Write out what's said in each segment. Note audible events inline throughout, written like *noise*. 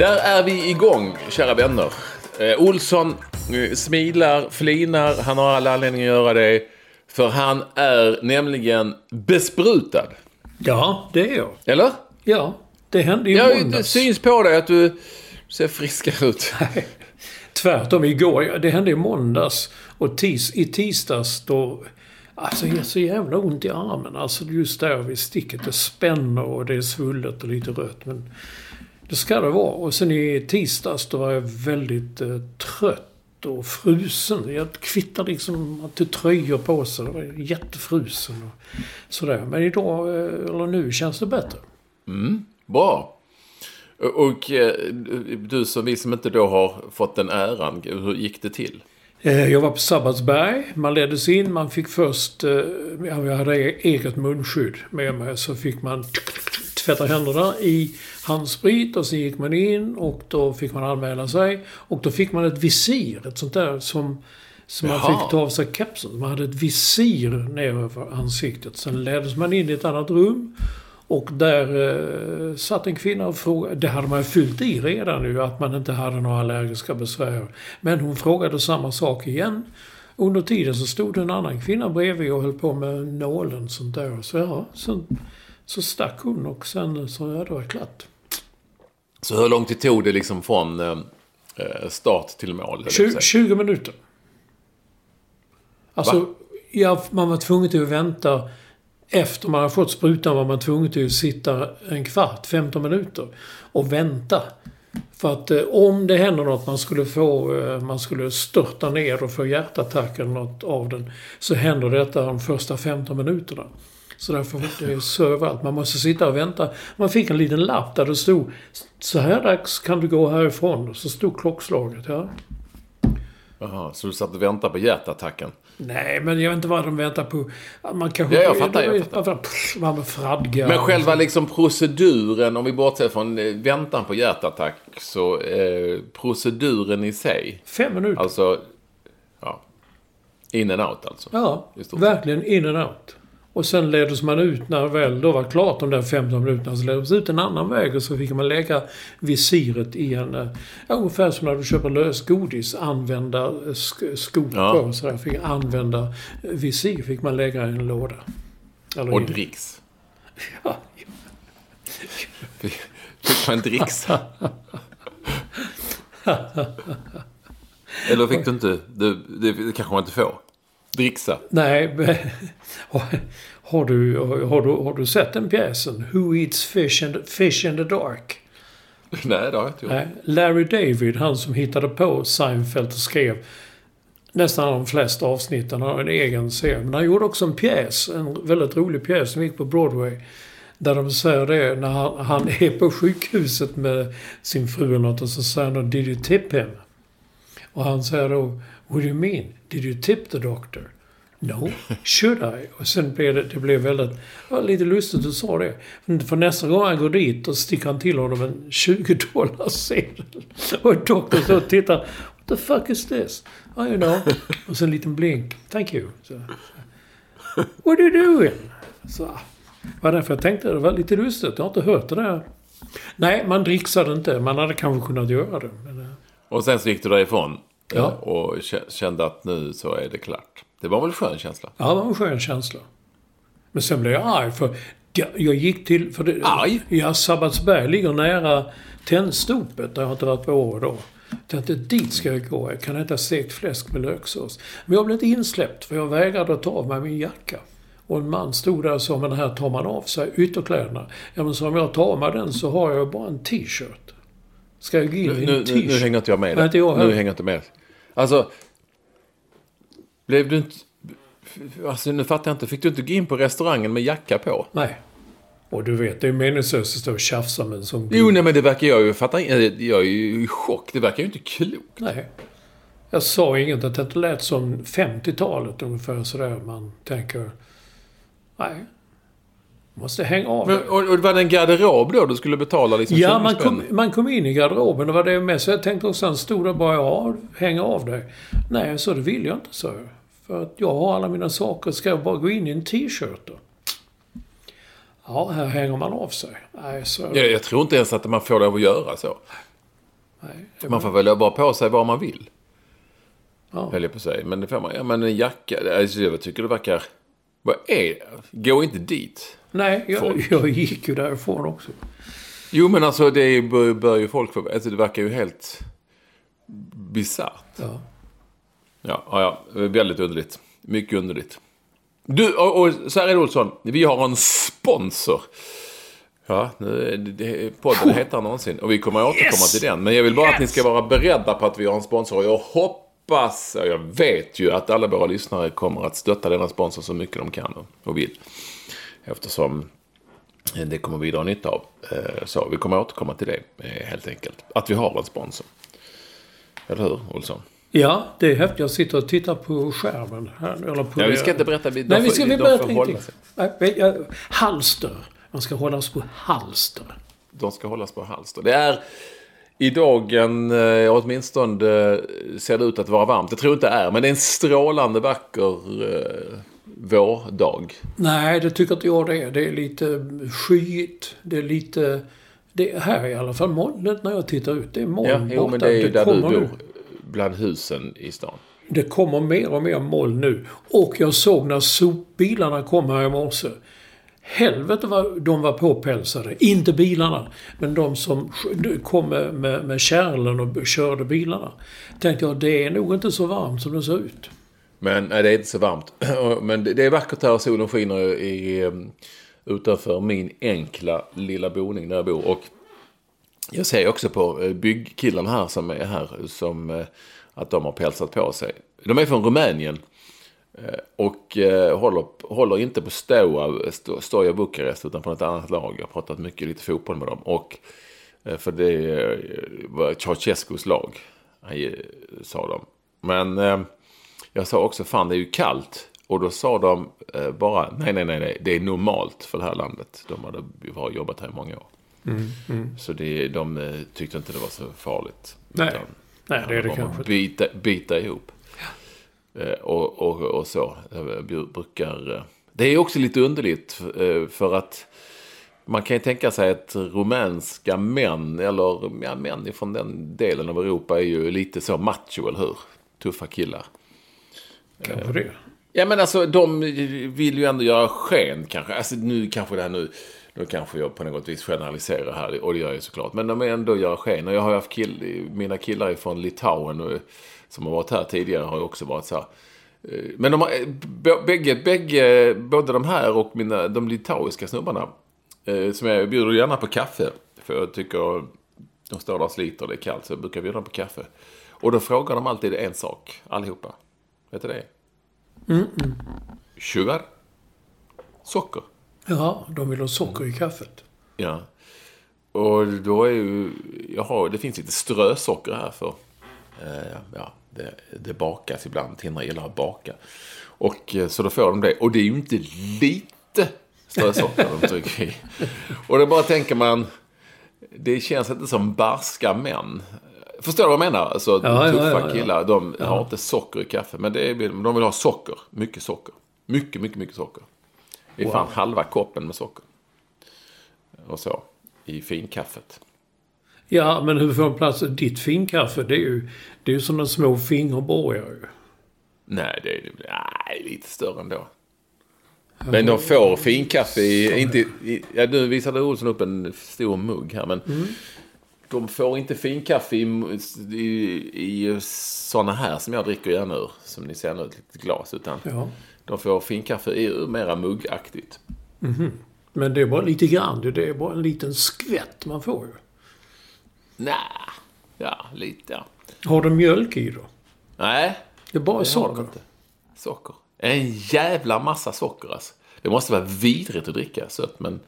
Där är vi igång, kära vänner. Eh, Olsson eh, smilar, flinar. Han har alla anledning att göra det. För han är nämligen besprutad. Ja, det är jag. Eller? Ja, det hände ju Ja, det syns på dig att du ser friskare ut. Tvärtom igår. Det hände i måndags. Och tis, i tisdags då... Alltså jag har så jävla ont i armen. Alltså just där vid sticket. Det spänner och det är svullet och lite rött. Men det ska det vara. Och sen i tisdags då var jag väldigt eh, trött och frusen. Jag kvittar liksom att det tröjor på sig. Jag var jättefrusen och sådär. Men idag, eh, eller nu, känns det bättre. Bra. Och eh, du som vi som inte då har fått den äran, hur gick det till? Eh, Jag var på Sabbatsberg. Man leddes in. Man fick först... ja, Jag hade e- eget munskydd med mig. Så fick man tvätta händerna i handsprit och sen gick man in och då fick man anmäla sig. Och då fick man ett visir. Ett sånt där som... Så man fick ta av sig kepsen. Man hade ett visir ner över ansiktet. Sen leddes man in i ett annat rum. Och där eh, satt en kvinna och frågade, det hade man ju fyllt i redan nu, att man inte hade några allergiska besvär. Men hon frågade samma sak igen. Under tiden så stod en annan kvinna bredvid och höll på med nålen sånt där. Så ja, så, så stack hon och sen så, ja det var klart. Så hur lång tid tog det liksom från eh, eh, start till mål? höll jag på 20, att säga? 20 minuter. Alltså, Va? ja, man var tvungen till att vänta. Efter man hade fått sprutan var man tvungen till att sitta en kvart, 15 minuter och vänta. För att eh, om det händer något, man skulle få, eh, man skulle störta ner och få hjärtattack eller något av den, så händer detta de första 15 minuterna. Så därför var det så överallt. Man måste sitta och vänta. Man fick en liten lapp där det stod så här dags kan du gå härifrån. Och så stod klockslaget. Ja. Jaha, så du satt och väntade på hjärtattacken? Nej, men jag vet inte vad de väntar på. Man kanske... Ja, jag fattar, jag fattar. Man med fradga. Men själva liksom proceduren, om vi bortser från eh, väntan på hjärtattack, så eh, proceduren i sig, Fem minuter. alltså, ja, in and out alltså. ja, verkligen in and out. Och sen leddes man ut när väl då var klart de där 15 minuterna. Så leddes ut en annan väg och så fick man lägga visiret i en... eh, Ja, ungefär som när du köper lösgodis. Använda eh, sk- skor Ja. på. Så där fick använda eh, visir fick man lägga i en låda. Eller Och dricks. *laughs* Ja, Fick man dricksa? Eller fick du inte? Det, det, det kanske man inte får. Dricksa. Nej, *laughs* har, du, har, du, har du sett den pjäsen? Who eats fish in the, fish in the dark? *laughs* Nej, det har jag inte gjort. Larry David, han som hittade på Seinfeld och skrev nästan de flesta avsnitten, han har en egen serie. Men han gjorde också en pjäs, en väldigt rolig pjäs som gick på Broadway. Där de säger det när han, han är på sjukhuset med sin fru eller något och så säger de Did you tip him? Och han säger då What do you mean? Did you tip the doctor? No, should I? Och sen blev det, det blev väldigt, det var lite lustigt att du sa det. För nästa gång han går dit och sticker han till honom en 20 dollar sedel. Och doktorn så och tittar. What the fuck is this? I don't know. Och så en liten blink. Thank you. Så, What are you doing? Så, det var därför jag tänkte det var lite lustigt. Jag har inte hört det där. Nej, man dricksade inte. Man hade kanske kunnat göra det. Men, eh. Och sen så gick du därifrån. Ja. eh, Och kä- kände att nu så är det klart. Det var väl en skön känsla? ja, det var en skön känsla. Men sen blev jag arg för jag, jag gick till... För det, Arg? Ja, Sabbatsberg ligger nära Tändstopet där jag inte varit på år då. Tänkte dit ska jag gå. Jag kan äta stekt fläsk med löksås. Men jag blev inte insläppt för jag vägrade att ta av mig min jacka. Och en man stod där och sa, men här tar man av sig ytterkläderna. Ja men så om jag tar av mig den så har jag bara en t-shirt. Ska jag gå in Nu, i nu, en nu, t-shirt? nu hänger inte jag med Nej, inte jag Nu hänger jag inte med. Alltså. Blev du inte... Alltså nu fattar jag inte. Fick du inte gå in på restaurangen med jacka på? Nej. Och du vet, det är meningslöst att stå och tjafsa med en sån Jo, nej men det verkar jag ju... Fattar, jag jag är ju i chock. Det verkar ju inte klokt. Nej. Jag sa inget, att det lät som 50-talet ungefär sådär. Man tänker, nej. Måste hänga av. Men, och, och det var det en garderob då du skulle betala liksom ja, 20 man kom, man kom in i garderoben. Det var det med. Så jag tänkte också, han stod där bara, ja, häng av dig. Nej, så det vill jag inte, så. För att jag har alla mina saker. Ska jag bara gå in i en t-shirt då? Ja, här hänger man av sig. Nej, så... Jag, jag tror inte ens att man får lov att göra så. Nej, Man får väl ha på sig vad man vill. Ja. Höll jag på att säga. Men det får man. Ja, men en jacka. Alltså, jag tycker det verkar... Vad är det? Gå inte dit. Nej, jag, Folk. *laughs* jag gick ju därifrån också. Jo, men alltså det bör, bör ju folk få... Alltså det verkar ju helt bisarrt. Ja. Ja, ja, väldigt underligt. Mycket underligt. Du, och, och så här är det Olsson. Vi har en sponsor. Ja, nu det, podden är hetare någonsin. Och vi kommer återkomma Yes! till den. Men jag vill bara att ni ska vara beredda på att vi har en sponsor. Och jag hoppas, och jag vet ju att alla våra lyssnare kommer att stötta denna sponsor så mycket de kan och vill. Eftersom det kommer vi dra nytta av. Eh, Så vi kommer återkomma till det eh, helt enkelt. Att vi har en sponsor. Eller hur, Olsson? Ja, det är häftigt. Jag sitter och tittar på skärmen här. Eller på Ja, vi ska inte berätta. Vi, Nej, vi ska vi berätta ingenting. Halster. Man ska hållas på halster. De ska hållas på halster. Det är i dagen, eh, åtminstone ser det ut att vara varmt. Det tror jag inte det är, men det är en strålande vacker vårdag. Nej, det tycker inte jag det är. Det är lite skyigt. Det är lite... Det är här i alla fall molnet när jag tittar ut. Det är moln Ja, jo, borta. men det är ju där du bor. nu. Bland husen i stan. Det kommer mer och mer moln nu. Och jag såg när sopbilarna kom här i morse. Helvete vad de var påpälsade. Inte bilarna, men de som kom med, med, med kärlen och körde bilarna. Tänkte jag, det är nog inte så varmt som det ser ut. Men nej, det är inte så varmt. *clears throat* Men det är vackert här och solen skiner i, ehm, utanför min enkla lilla boning där jag bor. Och jag ser också på eh, byggkillarna här som är här som eh, att de har pälsat på sig. De är från Rumänien. Eh, och håller, håller inte på Stoa, Sto- Stoja Bukarest utan på ett annat lag. Jag har pratat mycket lite fotboll med dem. Och för det var Ceausescus lag, sa de. Men eh, jag sa också, fan det är ju kallt. Och då sa de eh, bara, nej, nej, nej, nej, det är normalt för det här landet. De hade bara jobbat här i många år. Så det, de eh, tyckte inte det var så farligt. Nej. Nej, det är det kanske bita, bita ihop. Eh, och, och, och så. Jag bru- brukar... eh, Det är också lite underligt eh, för att man kan ju tänka sig att rumänska män, eller ja, män från den delen av Europa är ju lite så macho, eller hur? Tuffa killar. Kanske det. Ja men alltså de vill ju ändå göra sken kanske. Alltså nu kanske det här nu. Nu kanske jag på något vis generaliserar här och det gör jag ju såklart. Men de vill ändå göra sken. Och jag har ju haft kill, mina killar från Litauen och, som har varit här tidigare har ju också varit så här. Eh, men de har, eh, bägge, bägge, både de här och mina, de litauiska snubbarna. Som jag bjuder gärna på kaffe. För jag tycker de står där och sliter det är kallt. Så jag brukar bjuda dem på kaffe. Och då frågar de alltid en sak, allihopa. Vet du det? Sugar. Socker. Ja, de vill ha socker i kaffet. Ja. Och då är ju... Jaha, det finns lite strösocker här för... Eh, ja, det, det bakas ibland. Tindra gillar att baka. Och eh, så då får de det. Och det är ju inte lite strösocker de trycker i. Och då bara tänker man... Det känns inte som barska män. Förstår du vad jag menar? Alltså, Ja, tuffa ja, ja. killar, de har inte socker i kaffe. Men det är, de vill ha socker. Mycket socker. Mycket, mycket, mycket socker. Det är fan halva koppen med socker. Och så. I finkaffet. Ja, men hur får en plats? Ditt finkaffe, det är ju, det är ju sådana små fingerborgar ju. Nej, det är nej, lite större ändå. Men de får finkaffe i... Inte, i ja, nu visade Olsson upp en stor mugg här, men... De får inte finkaffe i, i, i sådana här som jag dricker gärna ur. Som ni ser nu, ett litet glas. Utan Ja. de får finkaffe i mera muggaktigt. Men det är bara lite grann. Det är bara en liten skvätt man får ju. Nej, ja, lite ja. Har du mjölk i då? Nej, Det är bara det de socker. inte. Socker. En jävla massa socker alltså. Det måste vara vidrigt att dricka sött, men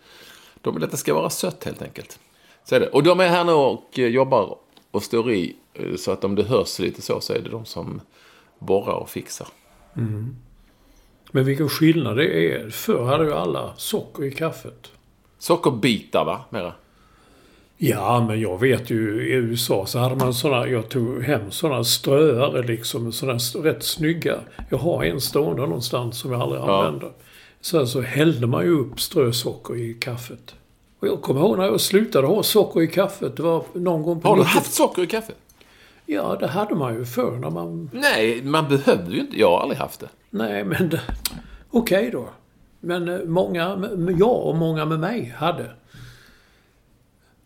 de vill att det ska vara sött helt enkelt. Så är det. Och de är här nu och eh, jobbar och står i, eh, så att om det hörs lite så, så är det de som borrar och fixar. Men vilken skillnad det är. Förr hade ju alla socker i kaffet. Sockerbitar va, mera? Ja, men jag vet ju i USA så hade man sådana, jag tog hem sådana ströare liksom, sådana rätt snygga. Jag har en stående någonstans som jag aldrig Ja. använder. Sen så hällde man ju upp strösocker i kaffet. Och jag kommer ihåg när jag slutade ha socker i kaffet. Det var någon gång på Har du 90 haft socker i kaffe? Ja, det hade man ju förr när man... Nej, man behövde ju inte. Jag har aldrig haft det. Nej, men... det- Okej då. Men eh, många, jag och många med mig hade.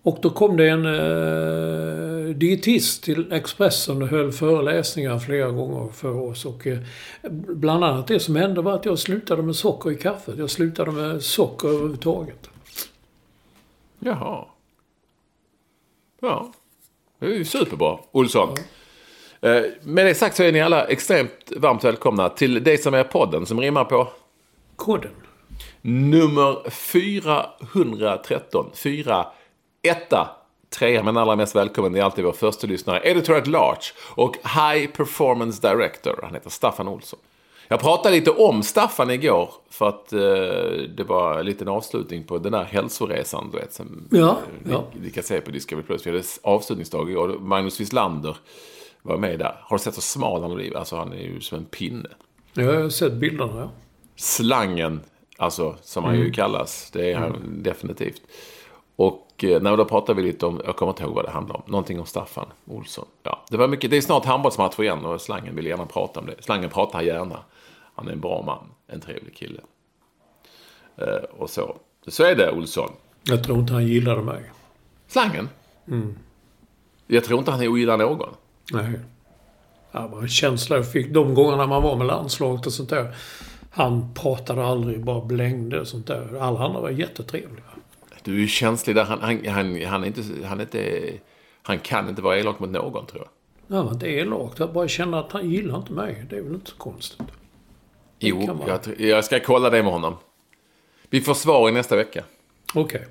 Och då kom det en eh, dietist till Expressen och höll föreläsningar flera gånger för oss. Och eh, bland annat det som hände var att jag slutade med socker i kaffet. Jag slutade med socker överhuvudtaget. Jaha. Ja. Det är ju superbra, Olsson. Eh, Med det sagt så är ni alla extremt varmt välkomna till det som är podden som rimmar på Koden. nummer 413. 4, 1, 3. Men allra mest välkommen är alltid vår första lyssnare, Editor at Large och High Performance Director. Han heter Staffan Olsson. Jag pratade lite om Staffan igår för att eh, det var en liten avslutning på den där hälsoresan du vet, som Ja, ni, ja. ni kan se på Discovery Plus. Vi hade avslutningsdag igår. Magnus Wislander var med där. Har du sett så smal han har blivit? Alltså han är ju som en pinne. Jag har sett bilderna, ja. Slangen, alltså som han ju kallas. Det är han definitivt. Och eh, när då pratade vi lite om, jag kommer inte ihåg vad det handlar om, någonting om Staffan Olsson. Ja, det var mycket, det är snart handbollsmatch igen och Slangen vill gärna prata om det. Slangen pratar gärna. Han är en bra man, en trevlig kille. Eh, och så. Så är det Olsson. Jag tror inte han gillade mig. Slangen? Jag tror inte han ogillar någon. Nej. Det var en känsla jag fick de gångerna man var med landslaget och sånt där. Han pratade aldrig, bara blängde och sånt där. Alla andra var jättetrevliga. Du är känslig där. Han, han, han, han, är inte, han, är inte, han kan inte vara elak mot någon tror jag. Han var inte elak. Jag bara kände att han gillar inte mig. Det är väl inte så konstigt. Jo, jag, jag ska kolla det med honom. Vi får svar i nästa vecka. Okej.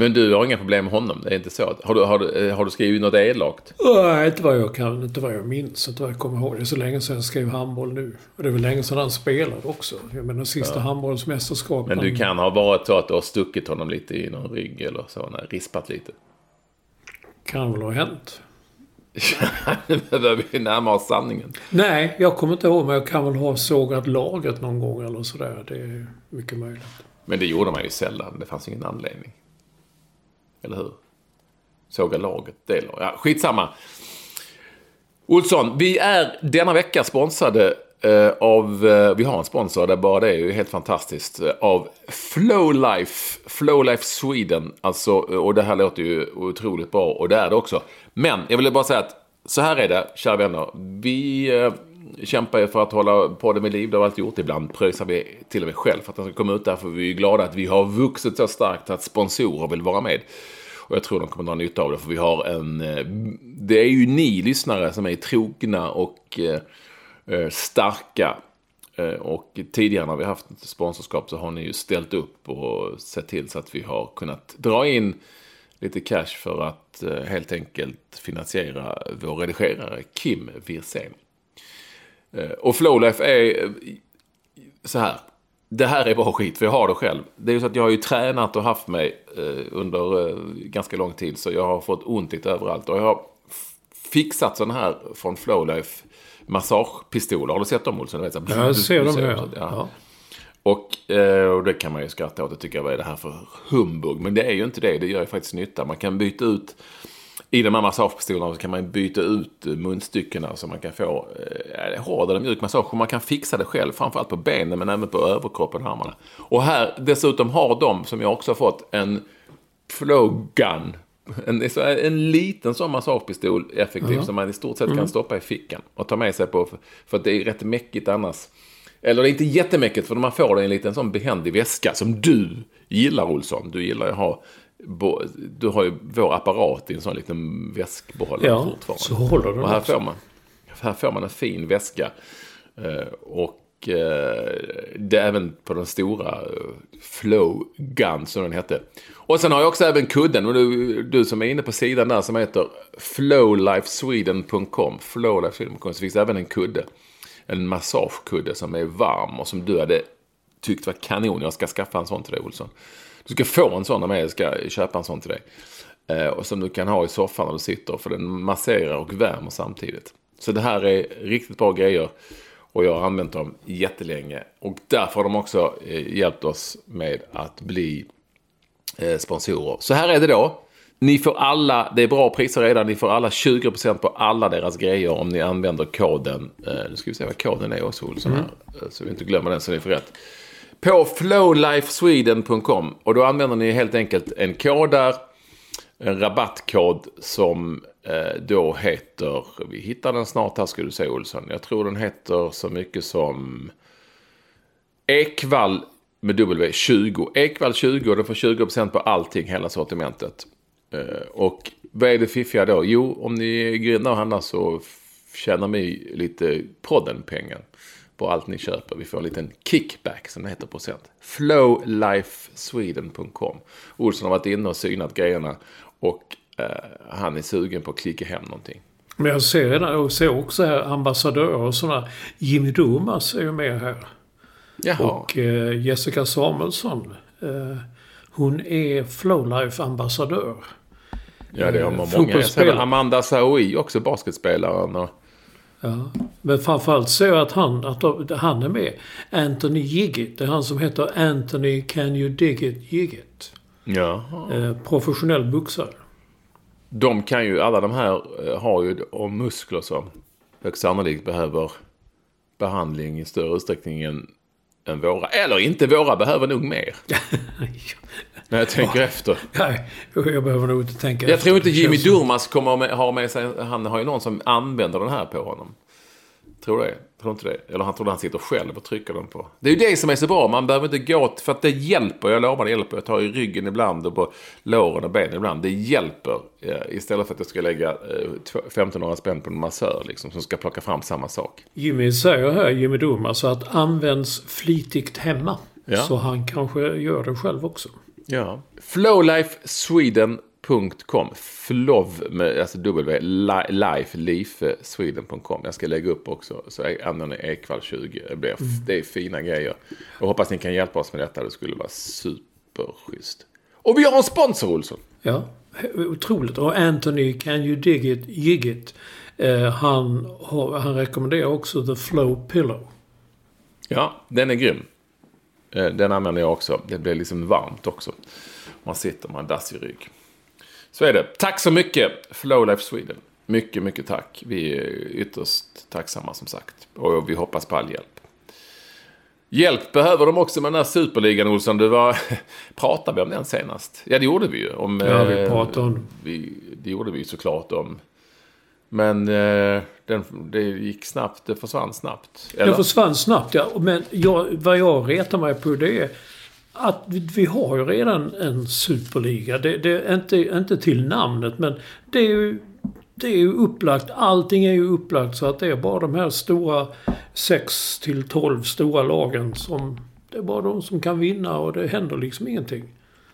Men du har inga problem med honom? Det är inte så? Har du, har du, eh, har du skrivit något elakt? Nej, inte vad jag kan. Inte vad jag minns. Inte vad jag kommer ihåg. Det är så länge sedan jag skrev handboll nu. Och det är väl länge sedan han spelade också. Jag menar sista handbollsmästerskapet. Men du kan ha varit så att du har stuckit honom lite i någon rygg eller så, nej, rispat lite. Kan väl ha hänt. *laughs* nu börjar vi närma oss sanningen. Nej, jag kommer inte ihåg. Men jag kan väl ha sågat laget någon gång eller sådär. Det är mycket möjligt. Men det gjorde man ju sällan. Det fanns ingen anledning. Eller hur? Såga laget, det är Ja, skitsamma. Olsson, vi är denna vecka sponsrade eh, av, eh, vi har en sponsor, det är bara det är ju helt fantastiskt, eh, av Flowlife, Flowlife Sweden. Alltså, eh, och det här låter ju otroligt bra, och det är det också. Men jag ville bara säga att så här är det, kära vänner. Vi eh, kämpar ju för att hålla podden vid liv, det har vi alltid gjort. Ibland pröjsar vi till och med själv för att den ska komma ut. Därför är vi glada att vi har vuxit så starkt att sponsorer vill vara med. Och jag tror de kommer dra nytta av det, för vi har en... Eh, det är ju ni lyssnare som är trogna och eh, eh, starka. Och tidigare när vi haft sponsorskap så har ni ju ställt upp och sett till så att vi har kunnat dra in lite cash för att helt enkelt finansiera vår redigerare Kim Wirsén. Eh, Och Flowlife är eh, så här. Det här är bara skit, för jag har det själv. Det är ju så att jag har ju tränat och haft mig eh, under ganska lång tid, så jag har fått ont lite överallt. Och jag har fixat sådana här från Flowlife massagepistoler. Har du sett dem Olsson? Här- Jag ser dem ja. Ja. Och, eh, och det kan man ju skratta åt och tycka, vad är det här för humbug? Men det är ju inte det, det gör ju faktiskt nytta. Man kan byta ut, i de här massagepistolerna så kan man byta ut munstyckena så man kan få eh, hård eller mjuk massage. Och man kan fixa det själv, framförallt på benen men även på överkroppen och armarna. Och här dessutom har de, som jag också har fått, en flow gun. En, en liten sån massagepistol effektiv som man i stort sett kan stoppa i fickan och ta med sig på. För, för att det är rätt mäckigt annars. Eller det är inte jättemäckigt för man får det i en liten sån behändig väska som du gillar Olsson. Du gillar ju att ha, du har ju vår apparat i en sån liten väskbehållare Ja, fortfarande. så håller den Och här också. får man, här får man en fin väska. Eh, och eh, det är även på den stora eh, Flow Gun som den hette. Och sen har jag också även kudden. Och du, du som är inne på sidan där som heter flowlifesweden.com. Flowlifesweden.com. Så finns det även en kudde. En massagekudde som är varm och som du hade tyckt var kanon. Jag ska skaffa en sån till dig Olsson. Du ska få en sån av mig. Jag ska köpa en sån till dig. Eh, och som du kan ha i soffan när du sitter. För den masserar och värmer samtidigt. Så det här är riktigt bra grejer. Och jag har använt dem jättelänge. Och därför har de också eh, hjälpt oss med att bli eh, sponsorer. Så här är det då. Ni får alla, det är bra priser redan, ni får alla 20% på alla deras grejer om ni använder koden. Nu ska vi se vad koden är också Olsson här. eh, Så vi inte glömmer den så ni får rätt. På flowlifesweden.com och då använder ni helt enkelt en kod där. En rabattkod som eh, då heter, vi hittar den snart här ska du se Olsson. Jag tror den heter så mycket som Ekvall med W 20. Ekvall 20 och den får 20% på allting, hela sortimentet. Eh, och vad är det fiffiga då? Jo, om ni är in och handlar så tjänar ni lite podden-pengar på allt ni köper. Vi får en liten kickback som det heter procent. Flowlifesweden.com. Olsson har varit inne och synat grejerna och eh, han är sugen på att klicka hem någonting. Men jag ser, redan, jag ser också här ambassadörer och sådana. Jimmy Durmaz är ju med här. Jaha. Och eh, Jessica Samuelsson. Eh, hon är Flowlife-ambassadör. ja, det har eh, man många. Ser fotbollsspelare. Amanda Saoui också, basketspelaren. Och, Ja. Men framförallt jag att han, att han är med. Anthony Jiggit. Det är han som heter Anthony Can You Dig It Jiggit. ja. Eh, professionell boxare. De kan ju, alla de här eh, har ju om muskler som högst sannolikt behöver behandling i större utsträckning än, än våra. Eller inte, våra behöver nog mer. *laughs* *laughs* När jag tänker efter. *laughs* Nej, jag behöver nog inte tänka Jag efter. tror inte Jimmy Durmaz kommer med, ha med sig, han har ju någon som använder den här på honom. Tror du det? Tror inte det? Eller han tror han sitter själv och trycker den på. Det är ju det som är så bra. Man behöver inte gå för att det hjälper. Jag lovar det hjälper. Jag tar i ryggen ibland och på låren och benen ibland. Det hjälper. eh, Istället för att jag ska lägga eh, tw- 1500 spänn på en massör liksom, som ska plocka fram samma sak. Jimmy säger här, Jimmy Durmaz, att används flitigt hemma. Ja. Så han kanske gör det själv också. Ja. Flowlifesweden.com Flov med alltså W, li, life, life, sweden.com. Jag ska lägga upp också, så använder ni Ekvall 20. Det, blir, det är fina grejer. Jag hoppas ni kan hjälpa oss med detta, det skulle vara superschysst. Och vi har en sponsor, Olsson. Ja, otroligt. Och Anthony Can You Dig It Jiggit. Eh, han, han rekommenderar också The Flow Pillow. Ja, den är grym. Eh, Den använder jag också. Det blir liksom varmt också. Man sitter med en dassig rygg. Så är det. Tack så mycket Flowlife Sweden. Mycket, mycket tack. Vi är ytterst tacksamma som sagt. Och vi hoppas på all hjälp. Hjälp behöver de också med den här superligan Olsson. Du var... *laughs* Pratade vi om den senast? Ja, det gjorde vi ju. Om, Ja, vi eh, pratade om- vi, Det gjorde vi ju såklart om. Men eh, den, det gick snabbt. Det försvann snabbt. Det försvann snabbt ja. Men jag, vad jag retar mig på det är att vi, vi har ju redan en superliga. Det, det är inte, inte till namnet men det är ju det är ju upplagt. Allting är ju upplagt så att det är bara de här stora 6 till 12 stora lagen som... Det är bara de som kan vinna och det händer liksom ingenting.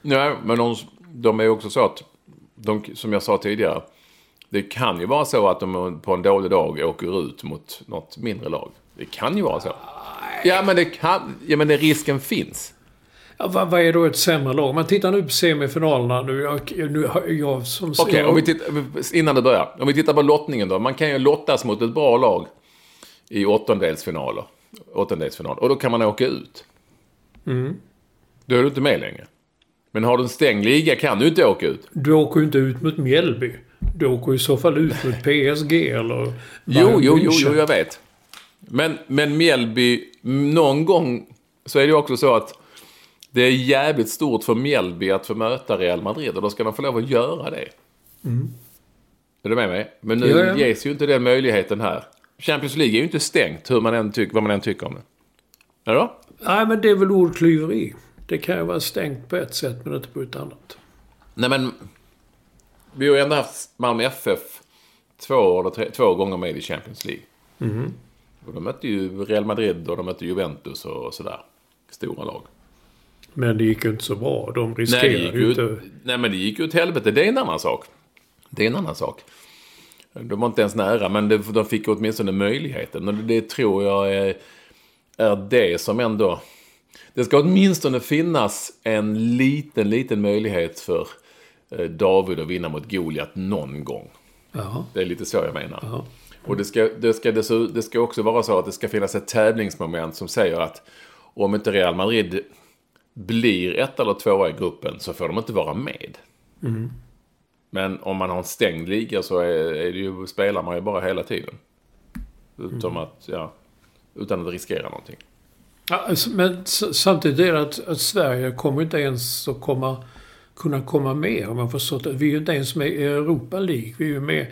Nej, men de, de är ju också så att, de, som jag sa tidigare, det kan ju vara så att de på en dålig dag åker ut mot något mindre lag. Det kan ju vara så. Ja, men, det kan, ja, men det risken finns. Ja, vad, vad är då ett sämre lag? Man tittar nu på semifinalerna nu. Jag, nu har jag som... Okej, jag- om vi tittar, innan du börjar. Om vi tittar på lottningen då. Man kan ju lottas mot ett bra lag i åttondelsfinaler. Åttondelsfinal. Och då kan man åka ut. Då är du inte med längre. Men har du en stängd liga kan du inte åka ut. Du åker ju inte ut mot Mjällby. Du åker i så fall ut mot PSG eller... Jo, jo, jo, jo, jag vet. Men, men Mjällby, någon gång så är det också så att det är jävligt stort för Mjällby att få möta Real Madrid och då ska de få lov att göra det. Är du med mig? Men nu Ja, ja. ges ju inte den möjligheten här. Champions League är ju inte stängt hur man än tycker, vad man än tycker om det. Då? Nej, men det är väl ordklyveri. Det kan ju vara stängt på ett sätt, men inte på ett annat. Nej men, vi har ju ändå haft Malmö FF två, eller tre, två gånger med i Champions League. Och de mötte ju Real Madrid och de mötte Juventus och sådär. Stora lag. Men det gick ju inte så bra. De Nej, riskerade gick ju inte... ut, nej, men det gick ju åt helvete. Det är en annan sak. Det är en annan sak. De var inte ens nära, men det, de fick åtminstone möjligheten. Och det tror jag är, är det som ändå... Det ska åtminstone finnas en liten, liten möjlighet för David att vinna mot Goliat någon gång. Ja. Det är lite så jag menar. Och det ska, det, ska, det ska också vara så att det ska finnas ett tävlingsmoment som säger att om inte Real Madrid blir ett eller tvåa i gruppen så får de inte vara med. Men om man har en stängd liga så är, är det ju, spelar man ju bara hela tiden. Utom att, ja, utan att riskera någonting. Ja, alltså, men samtidigt är det att, att Sverige kommer inte ens att komma, kunna komma med. Om man förstått. Vi är ju inte ens med i Europa League. Vi är ju med...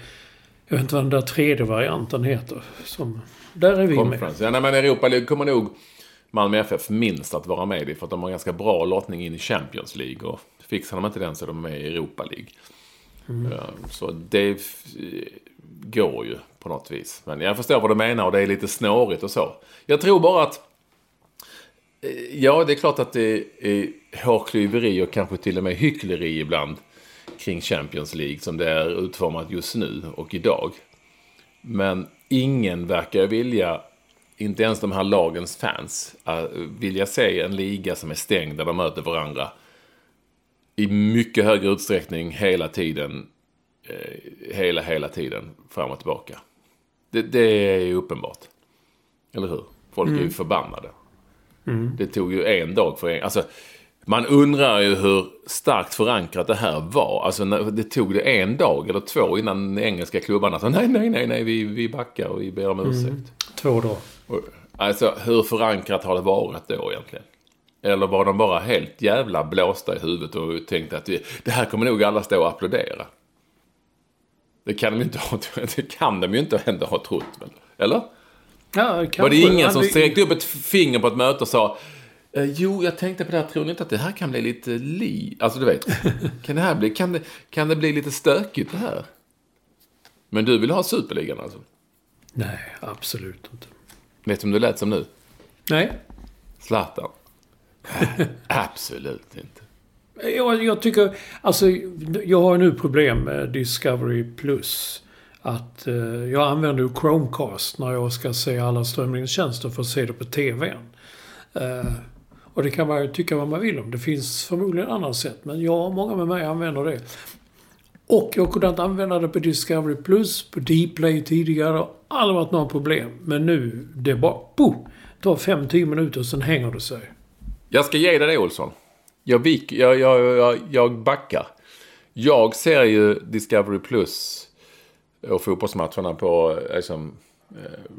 Jag vet inte vad den där tredje varianten heter. Som, där är vi med. Conference. Ja, nej, men Europa League kommer nog Malmö FF minst att vara med i för att de har ganska bra lottning in i Champions League. Och fixar de inte den så är de med i Europa League. Ja, Så det går ju på något vis. Men jag förstår vad du menar och det är lite snårigt och så. Jag tror bara att Ja, det är klart att det är hårklyveri och kanske till och med hyckleri ibland kring Champions League som det är utformat just nu och idag. Men ingen verkar vilja, inte ens de här lagens fans, äh, vilja se en liga som är stängd där de möter varandra i mycket högre utsträckning hela tiden. Eh, hela, hela tiden fram och tillbaka. Det, det är ju uppenbart. Eller hur? Folk är ju förbannade. Det tog ju en dag för en. Alltså, man undrar ju hur starkt förankrat det här var. Alltså, det tog det en dag eller två innan engelska klubbarna sa nej, nej, nej, nej, vi, vi backar och vi ber om ursäkt. Två dagar. Alltså, hur förankrat har det varit då egentligen? Eller var de bara helt jävla blåsta i huvudet och tänkte att det, det här kommer nog alla stå och applådera? Det kan de ju inte ha, *laughs* det kan de ju inte ändå ha trott. Men, eller? Ja, Var kanske. det ingen som sträckte upp ett finger på ett möte och sa "Eh, Jo, jag tänkte på det här. Tror ni inte att det här kan bli lite li... Alltså, du vet. Kan det här bli... Kan det, kan det bli lite stökigt det här? Men du vill ha superligan alltså? Nej, absolut inte. Vet du om du lät som nu? Nej. Zlatan? Absolut inte. Jag, jag tycker, alltså jag har nu problem med Discovery Plus. Att eh, jag använder ju Chromecast när jag ska se alla strömningstjänster för att se det på TVn. Eh, och det kan man ju tycka vad man vill om. Det finns förmodligen andra sätt. Men jag och många med mig använder det. Och jag kunde inte använda det på Discovery Plus, på Dplay tidigare. Det har aldrig varit några problem. Men nu, det är bara... Boom! Det tar 5-10 minuter och sen hänger det sig. Jag ska ge dig det, Olsson. Jag, vik, jag, jag, jag, jag backar. Jag ser ju Discovery Plus och fotbollsmatcherna på eh, liksom, eh,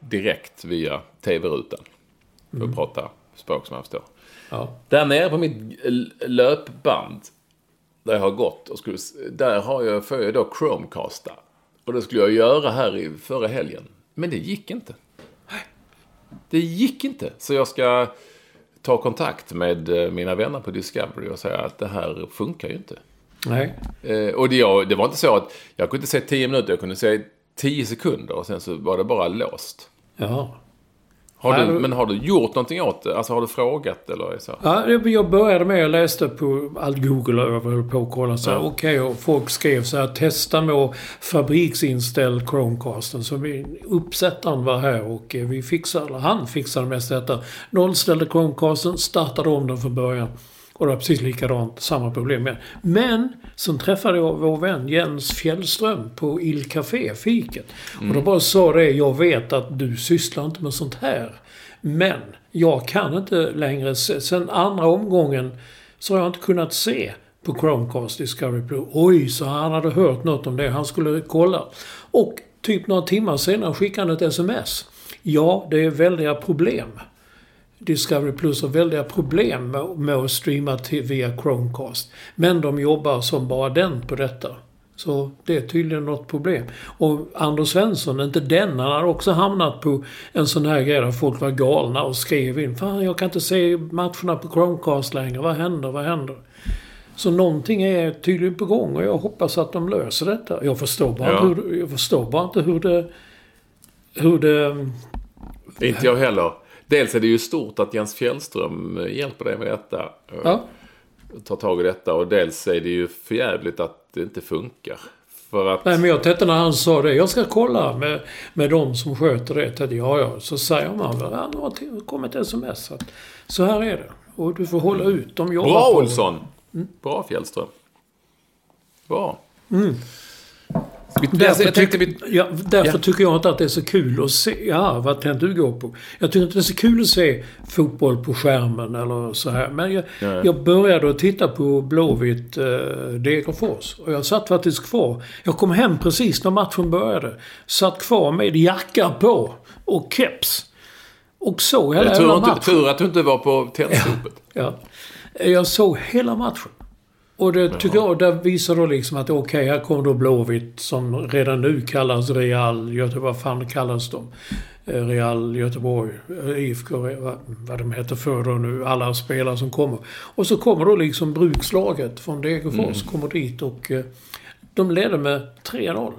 direkt via tv-rutan. För att prata språk som jag förstår. Ja. Där nere på mitt löpband, där jag har gått, och skulle, där har jag, får jag då Chromecasta. Och det skulle jag göra här i förra helgen. Men det gick inte. Det gick inte. Så jag ska ta kontakt med eh, mina vänner på Discovery och säga att det här funkar ju inte. Nej. Eh, och det, jag, det var inte så att jag kunde se 10 minuter, jag kunde se 10 sekunder och sen så var det bara låst. Ja. Har du, men har du gjort någonting åt det? Alltså har du frågat eller så? Ja, jag började med, jag läste på allt Google och jag höll på och kolla så här, Ja. okej, och folk skrev så här, testa med fabriksinställd Chromecasten. Så vi, uppsättaren var här och eh, vi fixade, eller han fixade mest detta. Nollställde Chromecasten, startade om den från början. Och det var precis likadant, samma problem igen. Men, sen träffade jag vår vän Jens Fjällström på Il Café, fiket. Och då bara sa det, jag vet att du sysslar inte med sånt här. Men, jag kan inte längre se. Sen andra omgången så har jag inte kunnat se på Chromecast Discovery Plus. Oj, så han hade hört något om det. Han skulle kolla. Och typ några timmar senare skickade han ett sms. Ja, det är väldiga problem. Discovery Plus har väldiga problem med, att streama via Chromecast. Men de jobbar som bara den på detta. Så det är tydligen något problem. Och Anders Svensson, inte den, han har också hamnat på en sån här grej där folk var galna och skrev in. Fan, jag kan inte se matcherna på Chromecast längre. Vad händer? Vad händer? Så någonting är tydligen på gång och jag hoppas att de löser detta. Jag förstår bara, Ja. inte, hur, jag förstår bara inte hur det... Hur det... Inte jag heller. Dels är det ju stort att Jens Fjällström hjälper dig med detta. eh, Ja. Tar tag i detta. Och dels är det ju förjävligt att det inte funkar. För att... Nej, men jag tänkte när han sa det. Jag ska kolla med, med de som sköter det. Tänkte, ja, ja. Så säger man väl. Ja, det har kommit ett sms. Att, så här är det. Och du får hålla ut. De jobbar Bra Olsson! Mm. Bra Fjällström. Bra. Mm. Därför, jag tyck- vi... ja, därför Ja. tycker jag inte att det är så kul att se... Ja, vad tänkte du gå på? Jag tycker inte det är så kul att se fotboll på skärmen eller så här. Men jag, Nej. jag började att titta på Blåvitt eh, Degerfors. Och jag satt faktiskt kvar. Jag kom hem precis när matchen började. Satt kvar med jacka på och keps. Och såg hela Tur, inte, matchen. tur att du inte var på tändstopet. Ja. Jag såg hela matchen. Och det tycker jag, där visar då liksom att okej, här kommer då Blåvitt som redan nu kallas Real Göteborg. Vad fan kallas de? Eh, Real Göteborg, eh, IFK, Re- vad, vad de heter för då nu, alla spelare som kommer. Och så kommer då liksom brukslaget från Degerfors, kommer dit och eh, de ledde med 3-0.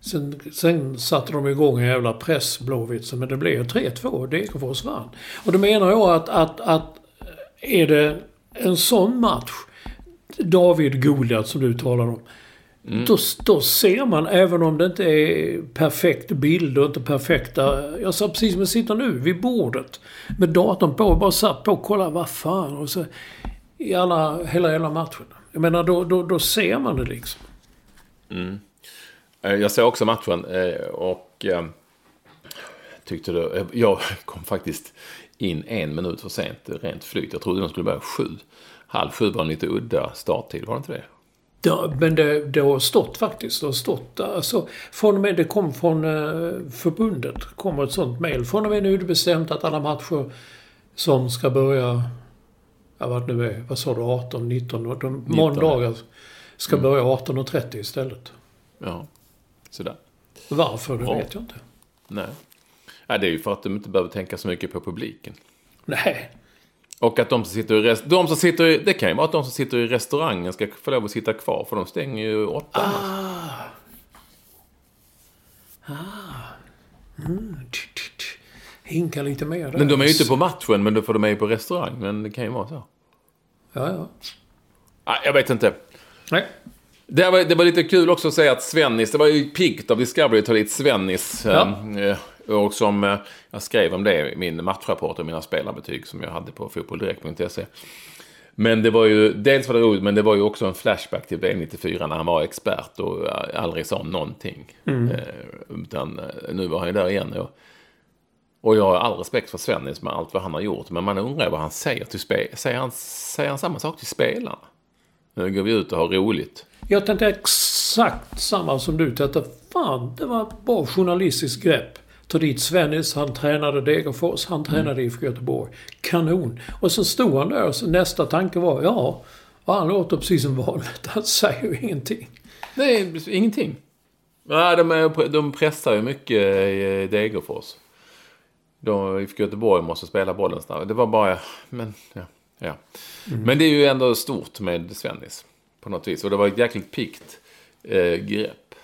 Sen, sen satte de igång en jävla press, Blåvitt, men det blev 3-2 och Degerfors vann. Och då menar jag att, att, att är det en sån match, David Goliat som du talar om. Då, då ser man, även om det inte är perfekt bild och inte perfekta... Jag sa precis som jag sitter nu, vid bordet. Med datorn på och bara satt på och kollade, vad fan. Och så, I alla, hela, hela matchen. Jag menar, då, då, då ser man det liksom. Eh, Jag såg också matchen eh, och eh, tyckte det, jag *laughs* kom faktiskt in en minut för sent, rent flyt. Jag trodde de skulle börja sju. Halv sju var en lite udda starttid, var det inte det? Ja, men det, det har stått faktiskt. Det har stått. Alltså, från och med, det kom från eh, förbundet. kommer ett sånt mejl. Från och med nu är det bestämt att alla matcher som ska börja... Ja, vad nu är. Vad sa du? 18, 19? och De, måndagar ska börja 18.30 istället. Ja, sådär. Varför? Det Ja. vet jag inte. Nej. Ja, det är ju för att de inte behöver tänka så mycket på publiken. Nej. Och att de som sitter i rest- de som sitter i, Det kan ju vara att de som sitter i restaurangen ska få lov att sitta kvar. För de stänger ju åtta. Tch, tch, tch. Hinka lite mer. Men de är ju inte på matchen, men får de är ju på restaurang. Men det kan ju vara så. Ja, ja. Nej, jag vet inte. Nej. Det var, det var lite kul också att säga att Svennis, det var ju piggt av Discovery att ta dit Svennis. Ja. eh, Och som eh, jag skrev om det i min matchrapport och mina spelarbetyg som jag hade på fotbolldirekt.se. Men det var ju, dels var det roligt, men det var ju också en flashback till B94 när han var expert och eh, aldrig sa någonting. Mm. Eh, Utan nu var han ju där igen. Och, och jag har all respekt för Svennis med allt vad han har gjort. Men man undrar vad han säger till spelarna. Säger han, säger han samma sak till spelarna? Nu går vi ut och har roligt. Jag tänkte exakt samma som du. Tänkte, fan, det var ett bra journalistiskt grepp. Ta dit Svennis, han tränade Degerfors, han tränade IFK Göteborg. Kanon. Och så stod han där och så nästa tanke var, ja, och han låter precis som vanligt. Han säger ju ingenting. Nej, ingenting. Nej, de, är, de pressar ju mycket i Degerfors. De, IFK Göteborg måste spela bollen snabbt. Det var bara... Men, ja, ja. men det är ju ändå stort med Svennis. På något vis. Och det var ett jäkligt pikt eh, grepp.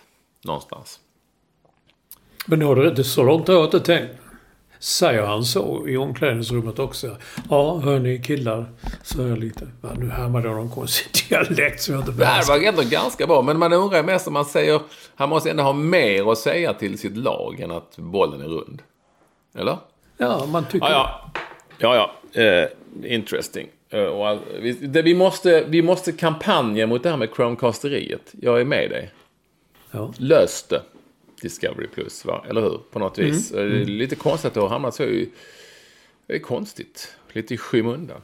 Någonstans. Men nu har du inte så långt har jag inte tänkt. säger han så i omklädningsrummet också. Ja, hörni killar, så jag lite. Ja, nu härmade jag någon konstig *laughs* dialekt som jag inte Det här var ändå ganska bra, men man undrar mest om man säger... Han måste ändå ha mer att säga till sitt lag än att bollen är rund. Eller? Ja, man tycker... Ja, ja. Ja, ja. Eh, interesting. Eh, vi, det, vi, måste, vi måste kampanja mot det här med Chromecasteriet. Jag är med dig. Ja. Lös det. Discovery Plus, va? Eller hur? På något vis. Mm. Det är lite konstigt att det har hamnat så i... Det är konstigt. Lite i skymundan.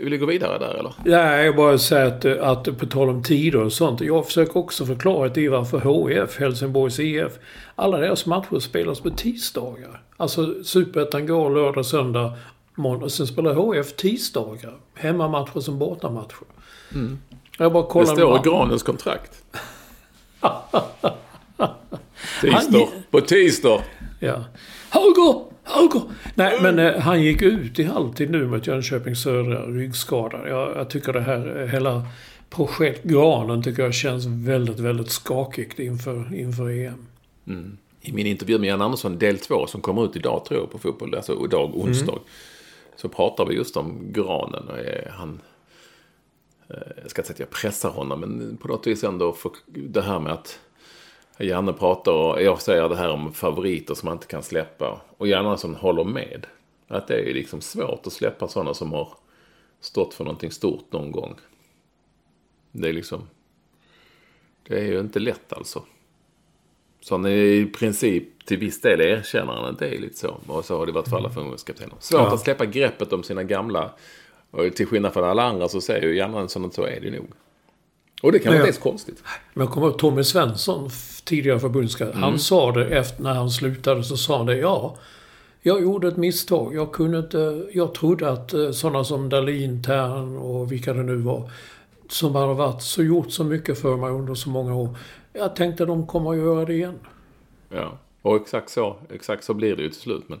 Vill du gå vidare där eller? Ja, jag bara säger att, att på tal om tider och sånt. Jag försöker också förklara till varför HIF, Helsingborgs IF, alla deras matcher spelas på tisdagar. Alltså Superettan går lördag, söndag, måndag. Sen spelar HIF tisdagar. Hemmamatcher som bortamatcher. Jag bara Det kollar står i Granens kontrakt. *laughs* tisdag. På tisdag. Ja. Höger! Höger! Nej, men eh, han gick ut i halvtid nu mot Jönköping Södra, ryggskadad. Jag, jag tycker det här, eh, hela projekt Granen tycker jag känns väldigt, väldigt skakigt inför, inför EM. I min intervju med Jan Andersson, del två, som kommer ut idag tror jag på fotboll, alltså idag, onsdag. Så pratar vi just om granen. Och eh, han, eh, jag ska inte säga att jag pressar honom, men på något vis ändå för det här med att Janne pratar och jag säger det här om favoriter som man inte kan släppa. Och Jan Andersson håller med. Att det är liksom svårt att släppa sådana som har stått för någonting stort någon gång. Det är liksom... Det är ju inte lätt alltså. Så han är i princip till viss del erkänner han att det är lite så. Och så har det varit för alla förbundskaptener. Svårt Ja. att släppa greppet om sina gamla. Och till skillnad från alla andra så säger ju Jan Andersson att så är det nog. Och det kan vara inte konstigt. Men jag kommer ihåg Tommy Svensson, tidigare förbundskapten. Mm. Han sa det efter när han slutade så sa han det. Ja, jag gjorde ett misstag. Jag kunde inte... Jag trodde att eh, sådana som Dahlin, Tern och vilka det nu var. Som hade varit så gjort så mycket för mig under så många år. Jag tänkte de kommer att göra det igen. Ja. Och exakt så, exakt så blir det ju till slut. Men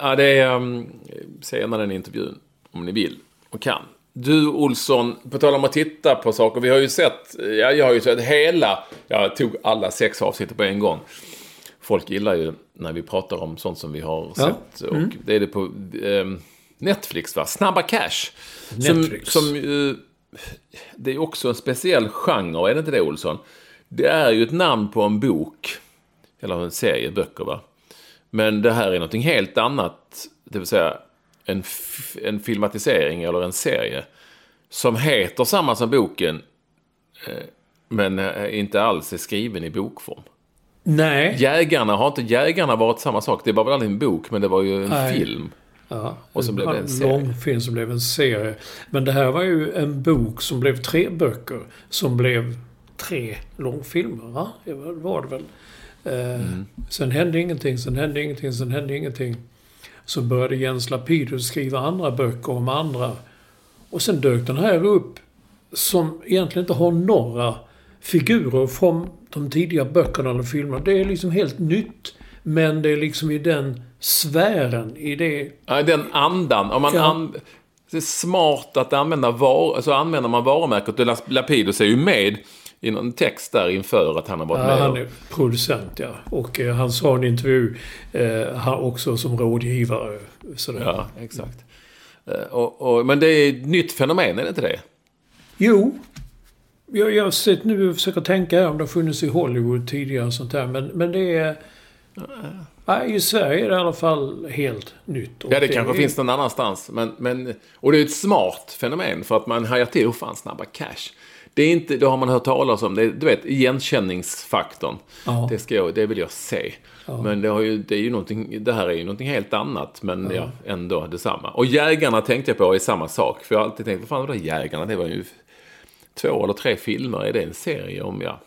Ja, det är... Um, se gärna den intervjun om ni vill och kan. Du Olsson, på tal om att titta på saker. Vi har ju sett, ja, jag har ju sett hela, jag tog alla sex avsnitt på en gång. Folk gillar ju när vi pratar om sånt som vi har Ja. sett. Och det är det på ehm, Netflix va? Snabba Cash. Netflix. Som, som eh, det är också en speciell genre, är det inte det Olsson? Det är ju ett namn på en bok. Eller en serie böcker va? Men det här är någonting helt annat. Det vill säga en, en filmatisering eller en serie. Som heter samma som boken. eh, Men eh, inte alls är skriven i bokform. Nej. Jägarna, har inte Jägarna varit samma sak? Det var väl aldrig en bok, men det var ju en Nej. film. Ja, Och så blev det en en serie. långfilm som blev en serie. Men det här var ju en bok som blev tre böcker. Som blev tre långfilmer, va? Det var det väl. Eh, Mm. Sen hände ingenting, sen hände ingenting, sen hände ingenting. Så började Jens Lapidus skriva andra böcker om andra. Och sen dök den här upp som egentligen inte har några figurer från de tidiga böckerna eller filmerna. Det är liksom helt nytt. Men det är liksom i den sfären, i det Ja, den andan. Om man Ja. an... Det är smart att använda var... alltså använder man varumärket. Och Lapidus är ju med i någon text där inför att han har varit Ja, med. han och- är producent, ja. Och eh, han sa i en intervju, eh, han också som rådgivare. Sådär. Ja, exakt. Eh, Och, och, men det är ett nytt fenomen, är det inte det? Jo. Jag, jag sett nu, jag försöker tänka om det har funnits i Hollywood tidigare och sånt där. Men, men det är... Nej, i Sverige är det i alla fall helt nytt. Och Ja, det kanske är- finns någon annanstans. Men, men, och det är ett smart fenomen för att man hajar till, oh fan, snabba cash. Det är inte, det har man hört talas om, det du vet, igenkänningsfaktorn. Ja. Det, ska jag, det vill jag se. Men det, har ju, det, är ju någonting, det här är ju någonting helt annat, men ja. ändå detsamma. Och Jägarna tänkte jag på är samma sak. För jag har alltid tänkt, vad fan var det Jägarna? Det var ju två eller tre filmer. Är det en serie om, ja.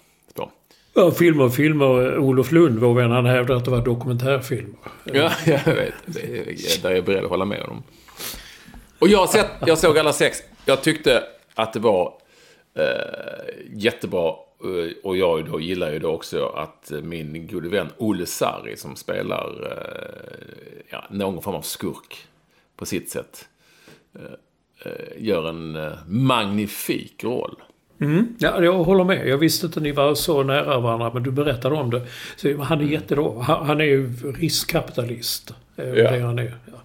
Ja, filmer och filmer. Olof Lund, vår vän, han hävdar att det var dokumentärfilmer. Ja, jag vet. Det där är jag beredd att hålla med honom. Och jag, sett, jag såg alla sex. Jag tyckte att det var jättebra. Eh, Och jag då gillar ju då också att min gode vän Olle Sarri som spelar eh, ja, någon form av skurk på sitt sätt. Eh, eh, gör en eh, magnifik roll. Ja, jag håller med. Jag visste inte ni var så nära varandra, men du berättade om det. Så han är jättebra. Han, han är ju riskkapitalist. Ja. det han är. Ja.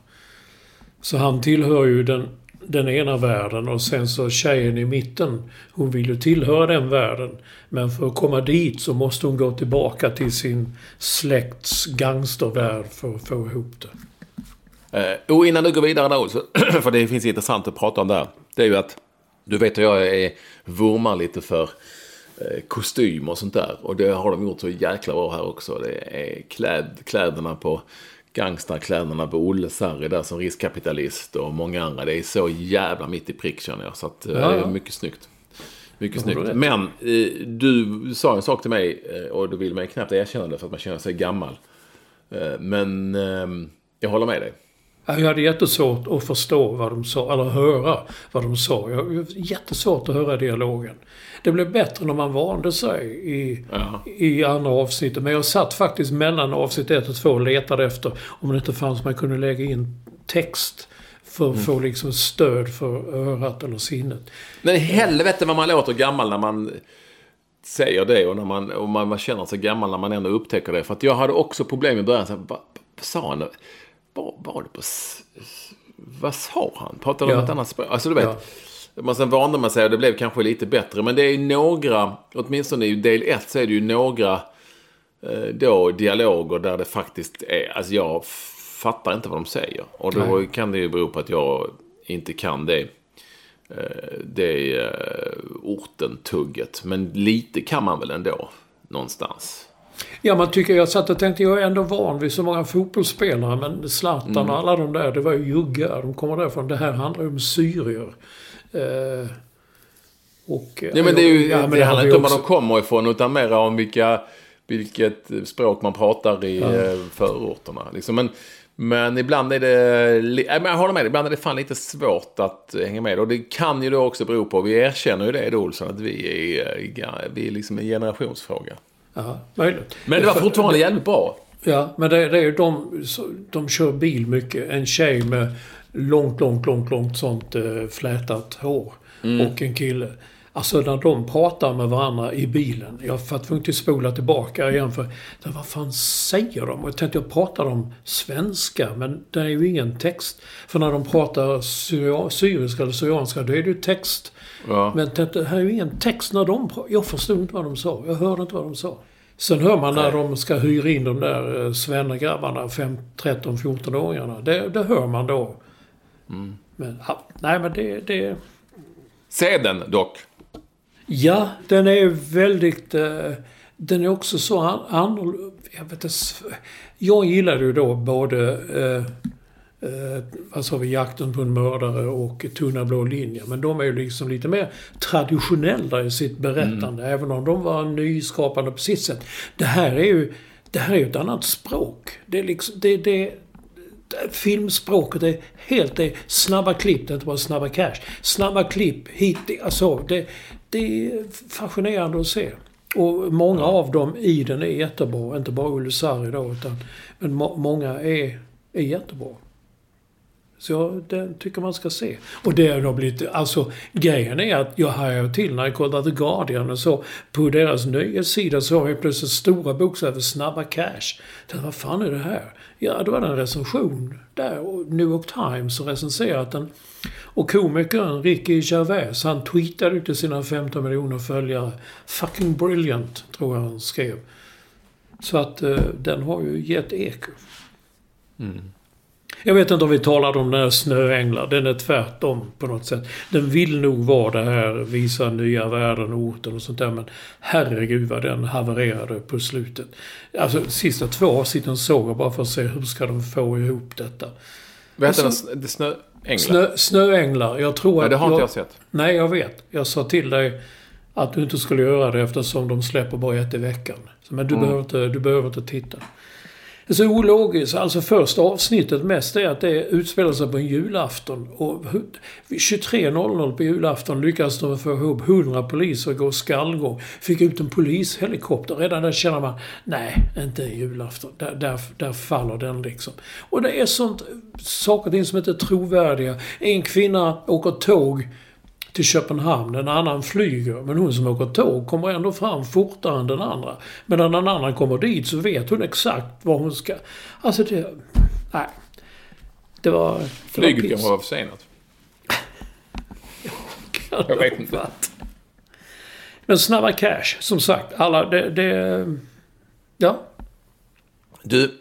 Så han tillhör ju den, den ena världen och sen så tjejen i mitten, hon vill ju tillhöra den världen. Men för att komma dit så måste hon gå tillbaka till sin släkts gangstervärld för att få ihop det. Eh, och innan du går vidare där också, *clears throat* för det finns intressant att prata om där. Det är ju att du vet att jag är vurmar lite för eh, kostym och sånt där. Och det har de gjort så jäkla bra här också. Det är kläd, kläderna på gangsterkläderna på Olle Sarri där som riskkapitalist och många andra. Det är så jävla mitt i prick känner jag. Så att, eh, Ja, det är mycket snyggt. Mycket snyggt. Men eh, du sa en sak till mig eh, och du vill mig knappt erkänna det för att man känner sig gammal. Men jag håller med dig. Ja, Jag hade jättesvårt att förstå vad de sa, eller höra vad de sa. Jag hade jättesvårt att höra dialogen. Det blev bättre när man vande sig i, Ja. i andra avsnittet. Men jag satt faktiskt mellan avsnitt 1 och 2 och letade efter om det inte fanns man kunde lägga in text för att få liksom stöd för örat eller sinnet. Men helvete vad man låter gammal när man säger det och när man, och man, man känner sig gammal när man ändå upptäcker det. För att jag hade också problem i början. Så här, vad, vad sa han? Vad var det på... Vad sa han? Pratade de Ja. ett annat språk? Alltså du vet. Ja. Man sen vande man sig och det blev kanske lite bättre. Men det är några, åtminstone i del 1 så är det ju några eh, då dialoger där det faktiskt är, alltså jag fattar inte vad de säger. Och då Nej. kan det ju bero på att jag inte kan det. eh, Det är eh, orten tugget. Men lite kan man väl ändå någonstans. Ja, man tycker, jag satt och tänkte, jag är ändå van vid så många fotbollsspelare, men Zlatan Mm. och alla de där, det var ju juggar. De kommer därifrån. Det här handlar ju om syrier. Eh, och, Ja, men det, är ju, ja, men det har handlar inte om var de kommer ifrån utan mer om vilka, vilket språk man pratar i eh, förorterna. Liksom. Men, men ibland är det... men jag håller med ibland är det fan lite svårt att hänga med. Och det kan ju då också bero på, vi erkänner ju det då Olsson, att vi är, eh, vi är liksom en generationsfråga. Ja, möjligt. Men det var fortfarande jävligt bra. Ja, men det, det är ju de, de kör bil mycket. En tjej med långt, långt, långt, långt sånt eh, flätat hår. Och en kille. Alltså när de pratar med varandra i bilen. Jag var tvungen att spola tillbaka igen för vad fan säger de? Och jag tänkte jag pratar om svenska men det är ju ingen text. För när de pratar syriska eller syrianska då är det ju text. Ja. Men det här är ju ingen text när de. Jag förstod inte vad de sa. Jag hörde inte vad de sa. Sen hör man när de ska hyra in de där eh, svennegrabbarna, 13-14-åringarna. Det, det hör man då. Mm. Men, ja, nej men det, det... Se den dock. Ja, den är väldigt... Eh, den är också så annorlunda. Jag, vet inte, jag gillade ju då både... Eh, eh, vad sa vi, Jakten på en mördare och Tunna blå linjer. Men de är ju liksom lite mer traditionella i sitt berättande. Mm. Även om de var nyskapande på sitt sätt. Det här är ju, det här är ju ett annat språk. Det är liksom, det, det, filmspråket är helt det snabba klipp, det är inte bara snabba cash. Snabba klipp hit, alltså det, det är fascinerande att se. Och många av dem i den är jättebra. Inte bara Olle Sarri då, utan men må, många är, är jättebra. Så jag den tycker man ska se. Och det har blivit, alltså grejen är att jag hajade till när jag kollade The Guardian och så på deras nyhetssida så har jag plötsligt stora bokstäver Snabba Cash. Tänkte, vad fan är det här? Ja, det var en recension där. Och New York Times har recenserat den. Och komikern Ricky Gervais, han tweetade ut till sina 15 miljoner följare. Fucking brilliant, tror jag han skrev. Så att eh, den har ju gett eko. Mm. Jag vet inte om vi talade om den här Snöänglar. Den är tvärtom på något sätt. Den vill nog vara det här, visa nya världen och orten och sånt där. Men herregud vad den havererade på slutet. Alltså sista två avsnitten såg jag bara för att se hur ska de få ihop detta. Vad heter den? Snöänglar? Snö, snöänglar. Jag tror Nej, att... det har jag, inte jag sett. Nej, jag vet. Jag sa till dig att du inte skulle göra det eftersom de släpper bara ett i veckan. Men du, mm. behöver, inte, du behöver inte titta. Det är så ologiskt. Alltså första avsnittet mest är att det utspelar sig på en julafton. Och 23.00 på julafton lyckas de få ihop 100 poliser och gå skallgång. Fick ut en polishelikopter. Redan där känner man, nej, inte en julafton. Där, där, där faller den liksom. Och det är sånt, saker och ting som inte är trovärdiga. En kvinna åker tåg till Köpenhamn. En annan flyger. Men hon som åker tåg kommer ändå fram fortare än den andra. Medan den andra kommer dit så vet hon exakt var hon ska... Alltså det... Nej. Det var... Flyget kanske var försenat. Jag vet inte. Men Snabba Cash, som sagt. Alla, det... det ja. Du,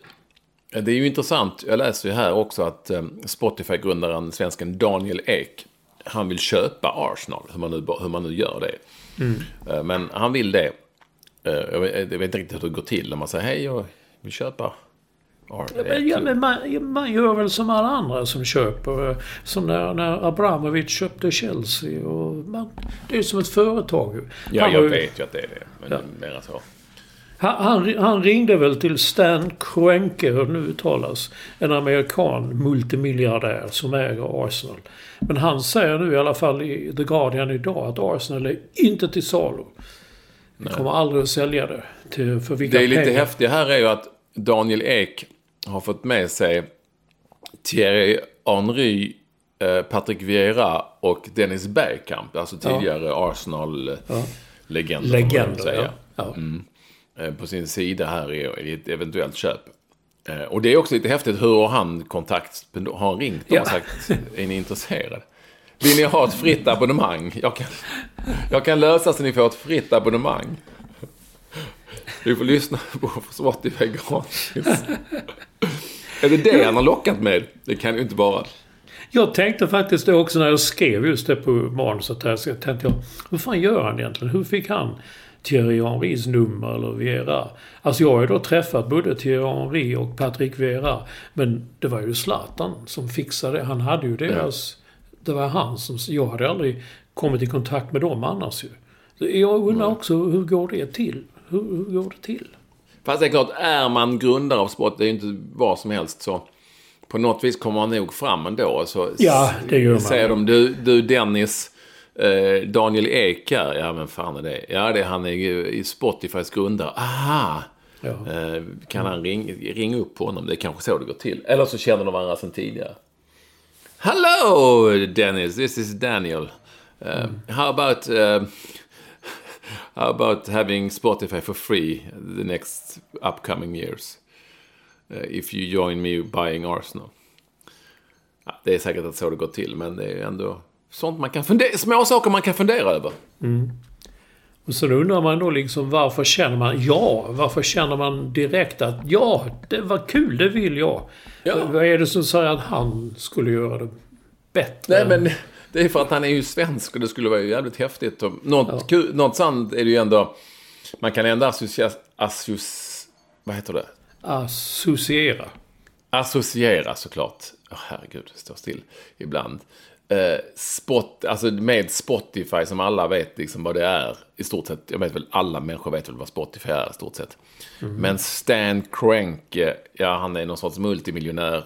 det är ju intressant. Jag läser ju här också att eh, Spotify-grundaren, svensken Daniel Ek, han vill köpa Arsenal, hur man nu, hur man nu gör det. Mm. Men han vill det. Eh, jag vet, jag vet inte riktigt hur det går till. Om man säger hej, jag vill köpa Arsenal. Ja, ja, men man, man, gör väl som alla andra som köper. Eh, som när, när Abramovic köpte Chelsea. Och man, det är som ett företag. Ja, jag vet ju att det är det. Men ja. mer så. Han, han, ringde väl till Stan Kroenke, hur det nu uttalas. En amerikan multimiljardär som äger Arsenal. Men han säger nu i alla fall i The Guardian idag att Arsenal är inte till salu. Vi kommer aldrig att sälja det. Till, för vilka Det är lite pengar. häftigt här är ju att Daniel Ek har fått med sig Thierry Henry, eh, Patrick Vieira och Dennis Bergkamp. Alltså tidigare ja. Arsenal-legender. Legender, ja. ja. Mm. Eh, på sin sida här i ett eventuellt köp. Eh, och det är också lite häftigt hur han kontakt, har han ringt och ja. sagt, är ni intresserade? Vill ni ha ett fritt abonnemang? Jag kan, jag kan lösa så ni får ett fritt abonnemang. Du får lyssna på Spotify gratis. Är det det han har lockat med? Det kan ju inte vara. Jag tänkte faktiskt det också när jag skrev just det på manuset här. Så jag tänkte jag, hur fan gör han egentligen? Hur fick han Thierry Henrys nummer eller Vera. Alltså jag har ju då träffat både Thierry Henry och Patrick Vera. Men det var ju Zlatan som fixade det. Han hade ju deras... Det var han som... Jag hade aldrig kommit i kontakt med dem annars ju. Jag undrar också, hur går det till? Hur, hur går det till? Fast det är klart, är man grundare av sport, det är ju inte vad som helst så på något vis kommer man nog fram ändå. Så ja, det gör man. Säger de, du, du Dennis, Eh, Daniel Ek här, ja men fan är det? Ja, det är han är i Spotifys grundare. Aha! Ja. Eh, kan han ringa ring upp på honom? Det är kanske så det går till. Eller så känner de varandra sedan tidigare. Hello Dennis, this is Daniel. Uh, mm. How about... Uh, how about having Spotify for free the next upcoming years? Uh, if you join me buying Arsenal. Ja, det är säkert att så det går till, men det är ändå sånt man kan fundera, små saker man kan fundera över. Mm. Och sen undrar man då liksom varför känner man ja? Varför känner man direkt att ja, det var kul, det vill jag. Ja. Vad är det som säger att han skulle göra det bättre? Nej, men det är för att han är ju svensk och det skulle vara jävligt häftigt. Något, kul, något sant är det ju ändå... Man kan ändå associera... Associ, vad heter det? Associera. Associera såklart. Åh herregud, det står still ibland. Eh, spot, alltså med Spotify som alla vet liksom vad det är. I stort sett, jag vet väl alla människor vet väl vad Spotify är i stort sett. Men Stan Kroenke, ja han är någon sorts multimiljonär.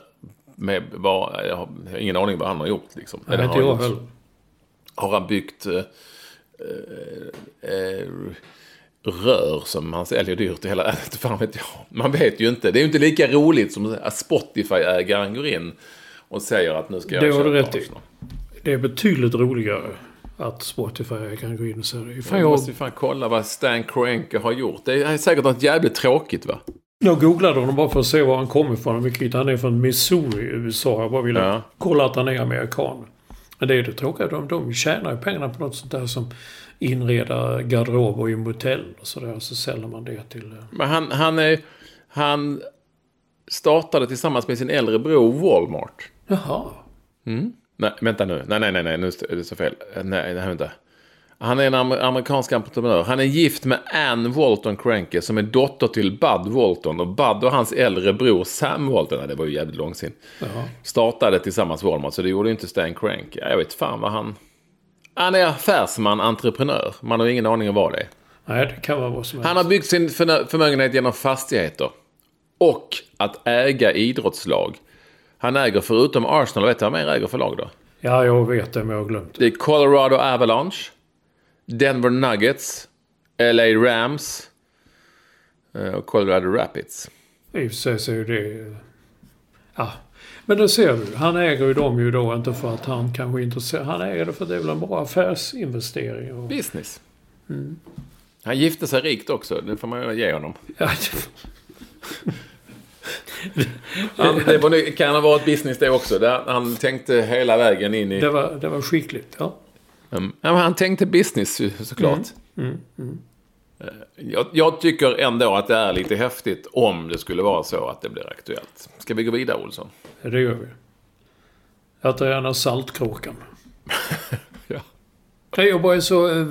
Med, var, jag har ingen aning vad han har gjort liksom. Nej, inte jag heller. Har han byggt eh, eh, eh, rör som han säljer dyrt i hela... *laughs* Fan vet jag. Man vet ju inte. Det är ju inte lika roligt som att Spotify-ägaren går in och säger att nu ska jag Det köpa rätt i. Arsenal. Det är betydligt roligare att Spotify kan gå in och säga Fan, Jag måste ju fan kolla vad Stan Kroenke har gjort. Det är säkert något jävligt tråkigt va? jag googlade honom bara för att se var han kommer ifrån. Vilket han är från Missouri, USA. Jag bara ville Ja. kolla att han är amerikan. Men det är det tråkiga. De, de tjänar ju pengarna på något sånt där som inreda garderober i motell och sådär. Så säljer man det till... eh, Men han, han, är, han startade tillsammans med sin äldre bror Walmart. Jaha. Nej, vänta nu. Nej, nej, nej, nej. nu är det så fel. Nej, nej, vänta. Han är en amer- amerikansk entreprenör. Han är gift med Ann Walton Cranke som är dotter till Bud Walton. Och Bud och hans äldre bror Sam Walton, nej, det var ju jävligt långsint, startade tillsammans Walmart. Så det gjorde inte Stan Cranke. Jag vet fan vad han... Han är affärsman, entreprenör. Man har ingen aning om vad det är. Nej, det kan vara vad som helst. Han har byggt sin förmögenhet genom fastigheter. Och att äga idrottslag. Han äger förutom Arsenal, vet du vad mer äger för lag då? Ja, jag vet det, men jag har glömt det. Är Colorado Avalanche, Denver Nuggets, LA Rams eh, och Colorado Rapids. I och för sig så är det... Ja. Men det ser du. Han äger ju dem ju då inte för att han kanske är intresserad. Han äger det för att det är väl en bra affärsinvestering. Och... Business. Han gifte sig rikt också, det får man ju ge honom. Ja, Han, det var, kan ha varit business det också. Där han tänkte hela vägen in i... det, var, det var skickligt. Ja. Mm. Men han tänkte business såklart. Eh, Jag, jag tycker ändå att det är lite häftigt om det skulle vara så att det blir aktuellt. Ska vi gå vidare, Olsson? Det gör vi. Jag tar gärna Saltkråkan. *laughs* Nej, Jag bara är så... eh,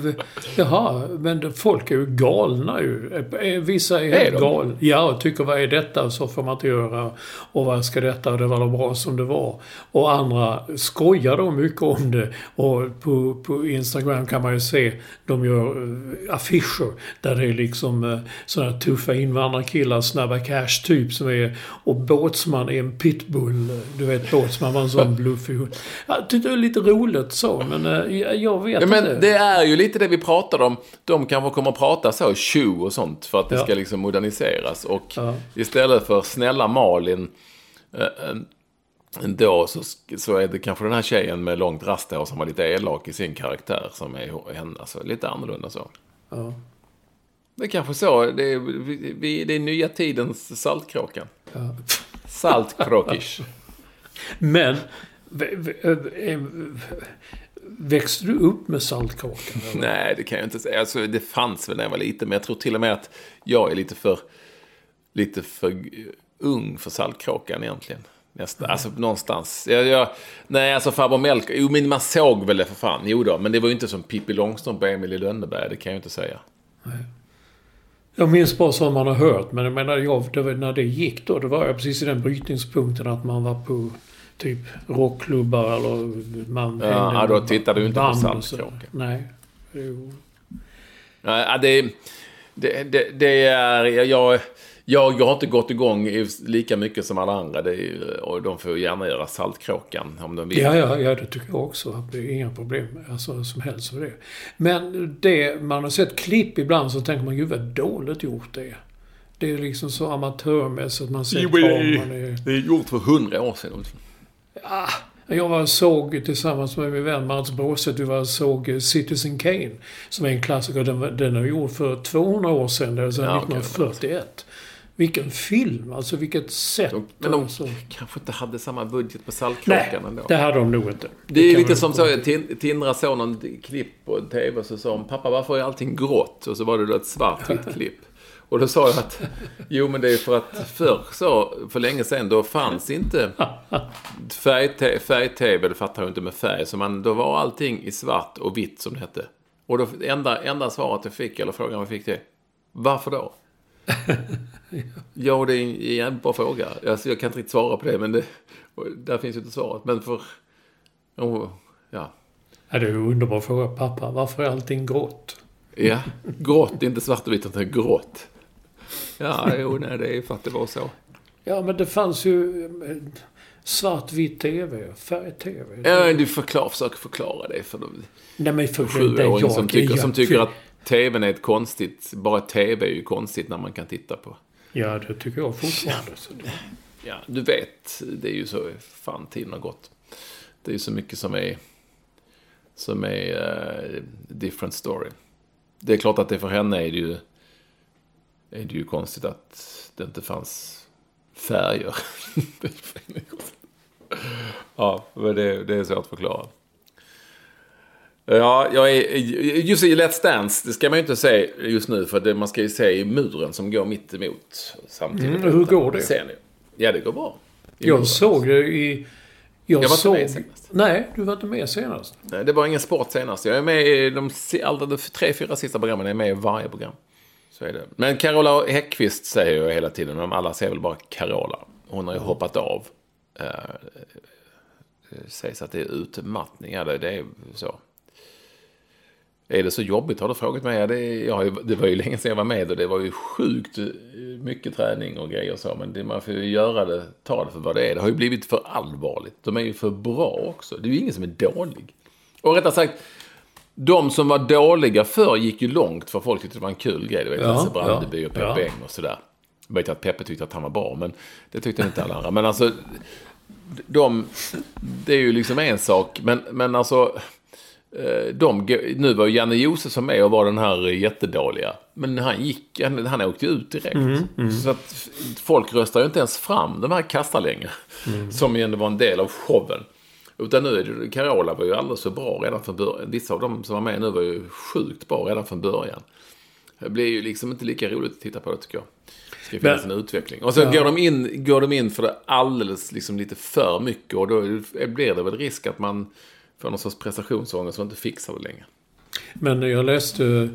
Jaha, men folk är ju galna ju. Eh, Vissa är helt galna. Ja, och tycker vad är detta? Så får man inte göra. Och vad ska detta? Det var bra som det var. Och andra skojar då mycket om det. Och på, på Instagram kan man ju se, de gör eh, affischer där det är liksom eh, sådana tuffa invandrarkillar, snabba cash typ som är... Och Båtsman är en pitbull. Du vet Båtsman var en sån bluffig hund. Jag tyckte det var lite roligt så, men eh, jag- jag vet Ja, men inte. det är ju lite det vi pratade om. De kanske kommer att prata så, tjo och sånt, för att det Ja. ska liksom moderniseras. Och Ja. istället för snälla Malin, eh, en- då så, så är det kanske den här tjejen med långt rasthår som var lite elak i sin karaktär som är henne. Alltså, lite annorlunda så. Ja. Det är kanske så. Det är, vi, det är nya tidens Saltkråkan. Saltkråkish. *laughs* Men, eh, växte du upp med Saltkråkan? eller? *laughs* Nej, det kan jag inte säga. Alltså, det fanns väl när jag var liten, men jag tror till och med att jag är lite för, lite för ung för Saltkråkan egentligen. Nästa, Alltså någonstans. Jag, jag, nej, alltså farbror Melk. Jo, men man såg väl det för fan. Jo då, men det var ju inte som Pippi Långstrump och Emil i Lönneberg. Det kan jag inte säga. Jag minns bara som man har hört, men jag menar, jag, det var, när det gick då, det var jag precis i den brytningspunkten att man var på typ rockklubbar eller man Ja, då med tittade du inte på. Saltkråkan. Nej. Jo. Nej, ja, det, det, det, det är... Jag, jag, jag har inte gått igång lika mycket som alla andra. Det är, och de får gärna göra Saltkråkan om de vill. Ja, ja, ja, det tycker jag också. Det är inga problem alltså, som helst med det. Men det, man har sett klipp ibland så tänker man, gud vad dåligt gjort det är. Det är liksom så amatörmässigt. Man ser Jo, det, är- det är gjort för hundra år sedan. Jag var såg tillsammans med min vän Mats Bråstedt, vi var såg eh, Citizen Kane. Som är en klassiker. Den, den är gjord för 200 år sedan, det är alltså Ja, okej, 1941. vilken film, alltså vilket sätt. De, men de alltså. kanske inte hade samma budget på Nej, Saltkråkan ändå. det hade de nog inte. Det är kan lite som så, Tindra såg någon klipp på TV och så sa hon Pappa varför är allting grått? Och så var det då ett svartvitt *laughs* klipp. Och då sa jag att Jo men det är för att förr så, för länge sedan, då fanns inte färg-tv, det fattar jag inte med färg. Så man, då var allting i svart och vitt som det hette. Och då, enda, enda svaret jag fick, eller frågan jag fick det Varför då? *laughs* Ja, det är en jävligt bra fråga. Alltså, jag kan inte riktigt svara på det, men det, där finns ju inte svaret. Men för... Oh, ja. Ja, det är en underbar fråga. Pappa, varför är allting grått? ja, grått, inte svart och vitt, utan grått. Ja, *laughs* jo, nej, det är för att det var så. Ja, men det fanns ju svartvitt TV, färg-TV. Ja, du förklar, försöker förklara det för de Nej, men för jag. som tycker, jag- som tycker att TVn är ett konstigt... Bara TV är ju konstigt när man kan titta på. Ja, det tycker jag fortfarande. Så det... Ja, du vet, det är ju så. Fan, tiden har gått. Det är ju så mycket som är... Som är uh, different story. Det är klart att det för henne är det ju... Är det ju konstigt att det inte fanns färger. *laughs* Ja, men det, det är svårt att förklara. Ja, jag är, just i Let's Dance, det ska man ju inte se just nu för det, man ska ju se i muren som går mitt emot samtidigt. Mm, hur går det? Ser ni? Ja, det går bra. I Jag muren. såg det i... Jag, Jag var inte såg... med senast. Nej, du var inte med senast. Nej, det var ingen sport senast. Jag är med i de, si- alla de tre, fyra sista programmen. Jag är med i varje program. Så är det. Men Carola Häggkvist säger jag hela tiden. Men alla säger väl bara Carola. Hon har ju hoppat av. Det sägs att det är utmattning. Ja, det, är så. Är det så jobbigt har du frågat mig. Ja, det, ja, det var ju länge sedan jag var med och det var ju sjukt eh, mycket träning och grejer och så. Men det, man får ju göra det, ta det för vad det är. Det har ju blivit för allvarligt. De är ju för bra också. Det är ju ingen som är dålig. Och rättare sagt, de som var dåliga förr gick ju långt för folk tyckte det var en kul grej. Du vet, Ja, Lasse Brandeby ja, och Peppe ja. Eng och sådär. Jag vet att Peppe tyckte att han var bra, men det tyckte inte alla andra. Men alltså, de, det är ju liksom en sak. Men, men alltså, eh, de, nu var ju Janne Josefsson med och var den här jättedåliga. Men han gick, han, han åkte ju ut direkt. Så att folk röstar ju inte ens fram de här kastarlängre. Som ju ändå var en del av showen. Utan nu är det, Carola var ju alldeles för bra redan från början. Vissa av dem som var med nu var ju sjukt bra redan från början. Det blir ju liksom inte lika roligt att titta på det tycker jag. Det ska finnas Men- en utveckling. Och så går, de in, går de in för det alldeles liksom lite för mycket. Och då blir det väl risk att man får någon sorts prestationsångest och inte fixar det längre. Men jag läste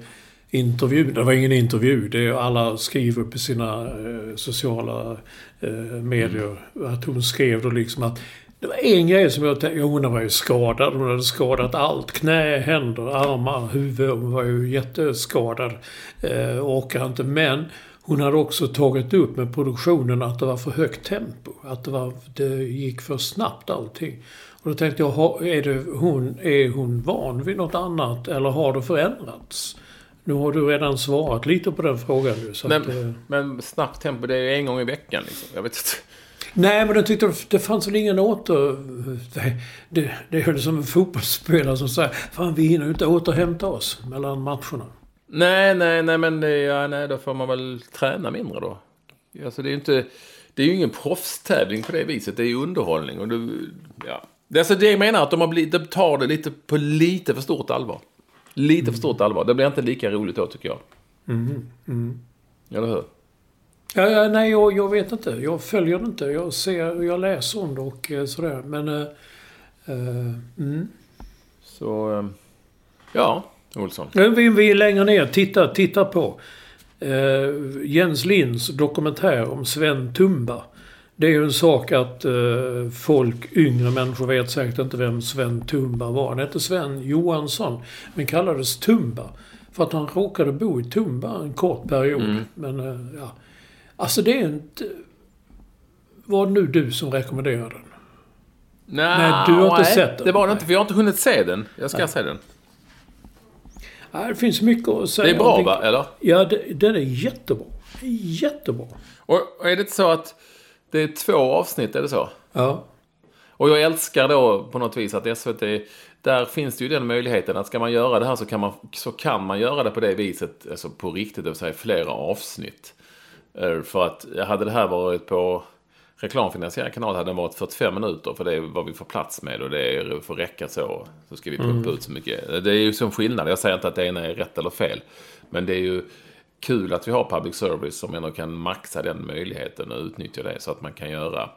intervjun, det var ingen intervju, det är alla skriver på sina eh, sociala eh, medier. Att hon skrev då liksom att det var en grej som jag tänkte, ja, hon var ju skadad. Hon hade skadat allt. Knä, händer, armar, huvud. Hon var ju jätteskadad. Eh, orkade inte. Men hon hade också tagit upp med produktionen att det var för högt tempo. Att det, var, det gick för snabbt allting. Och då tänkte jag, är, det hon, är hon van vid något annat eller har det förändrats? Nu har du redan svarat lite på den frågan nu. Så att, eh, Men, men snabbt tempo, det är en gång i veckan liksom. Jag vet inte. Nej, men jag tyckte att det fanns väl ingen åter... Det, det, det är som en fotbollsspelare som säger Fan, vi hinner ju inte återhämta oss mellan matcherna. Nej, nej, nej, men ja, nej, då får man väl träna mindre då. Alltså det är ju inte... Det är ju ingen proffstävling på det viset. Det är ju underhållning. Och det, ja. det är alltså det jag menar, att de, har blivit, de tar det lite på lite för stort allvar. Lite för stort allvar. Det blir inte lika roligt då, tycker jag. Eller hur? Ja, ja, nej, jag, jag vet inte. Jag följer det inte. Jag ser, jag läser om det och eh, sådär. Men... Eh, eh, mm. Så, eh, ja, Olsson. Vill vi längre ner titta, titta på eh, Jens Linds dokumentär om Sven Tumba. Det är ju en sak att folk, yngre människor vet säkert inte vem Sven Tumba var. Han hette Sven Johansson, men kallades Tumba. För att han råkade bo i Tumba en kort period. Men eh, ja. Alltså det är inte... Var det nu du som rekommenderade den? Nej, du har inte sett den. Det var det inte, för jag har inte hunnit se den. Jag ska se den. Ja, det finns mycket att säga. Det är bra, va? Eller? Ja, det, den är jättebra. Jättebra. Och, och är det inte så att det är två avsnitt, är det så? Ja. Och jag älskar då på något vis att SVT, där finns det ju den möjligheten att ska man göra det här så kan man, så kan man göra det på det viset, alltså på riktigt, det vill säga flera avsnitt. Eh, För att hade det här varit på reklamfinansierad kanal hade den varit 45 minuter. För det är vad vi får plats med och det får räcka så. Så ska vi pumpa ut så mycket. Det är ju som skillnad. Jag säger inte att det ena är rätt eller fel. Men det är ju kul att vi har public service som ändå kan maxa den möjligheten och utnyttja det. Så att man kan göra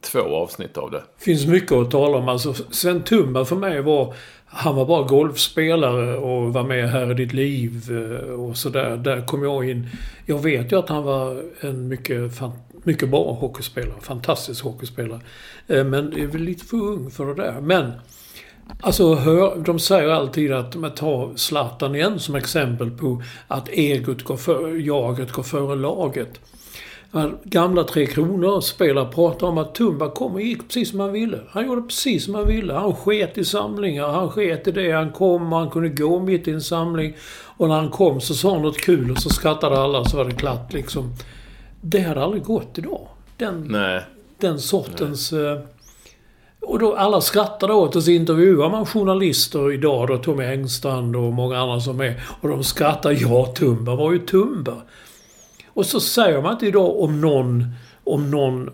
två avsnitt av det. finns mycket att tala om. Alltså, Sven Tumba för mig var... Han var bara golfspelare och var med här i ditt liv eh, och sådär. Där kom jag in. Jag vet ju att han var en mycket, mycket bra hockeyspelare. Fantastisk hockeyspelare. Eh, men jag är väl lite för ung för det där. Men... Alltså, hör, de säger alltid att man tar Zlatan igen som exempel på att egot går före, jaget går före laget. Gamla Tre Kronor spelare pratar om att Tumba kom och gick precis som han ville. Han gjorde precis som han ville. Han sket i samlingar, han sket i det. Han kom och han kunde gå mitt i en samling. Och när han kom så sa han något kul och så skrattade alla så var det klart liksom. Det hade aldrig gått idag. Den, Nej. den sortens... eh, Och då alla skrattade åt och så intervjuar man journalister idag då, Tommy Engstrand och många andra som är. Och de skrattar. Ja, Tumba var ju Tumba. Och så säger man inte idag om någon... Om någon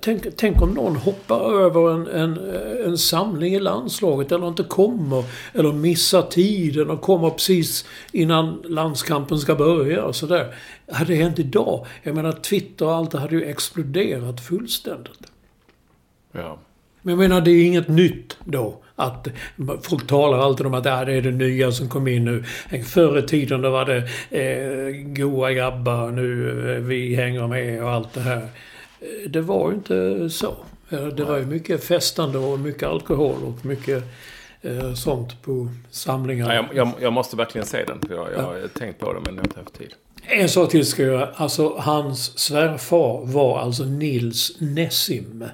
tänk, tänk om någon hoppar över en, en, en samling i landslaget eller inte kommer. Eller missar tiden och kommer precis innan landskampen ska börja och sådär. Hade det hänt idag? Jag menar Twitter och allt det hade ju exploderat fullständigt. Ja. Men jag menar, det är inget nytt då. Att folk talar alltid om att ah, det är det nya som kom in nu. Förr i tiden då var det eh, goa grabbar, nu eh, vi hänger med och allt det här. Eh, Det var ju inte så. Eh, Det var ju mycket festande och mycket alkohol och mycket eh, sånt på samlingar. Ja, jag, jag, jag måste verkligen se den. För jag, jag har tänkt på det men inte haft tid. En sak till ska jag göra. Alltså hans svärfar var alltså Nils Nessim.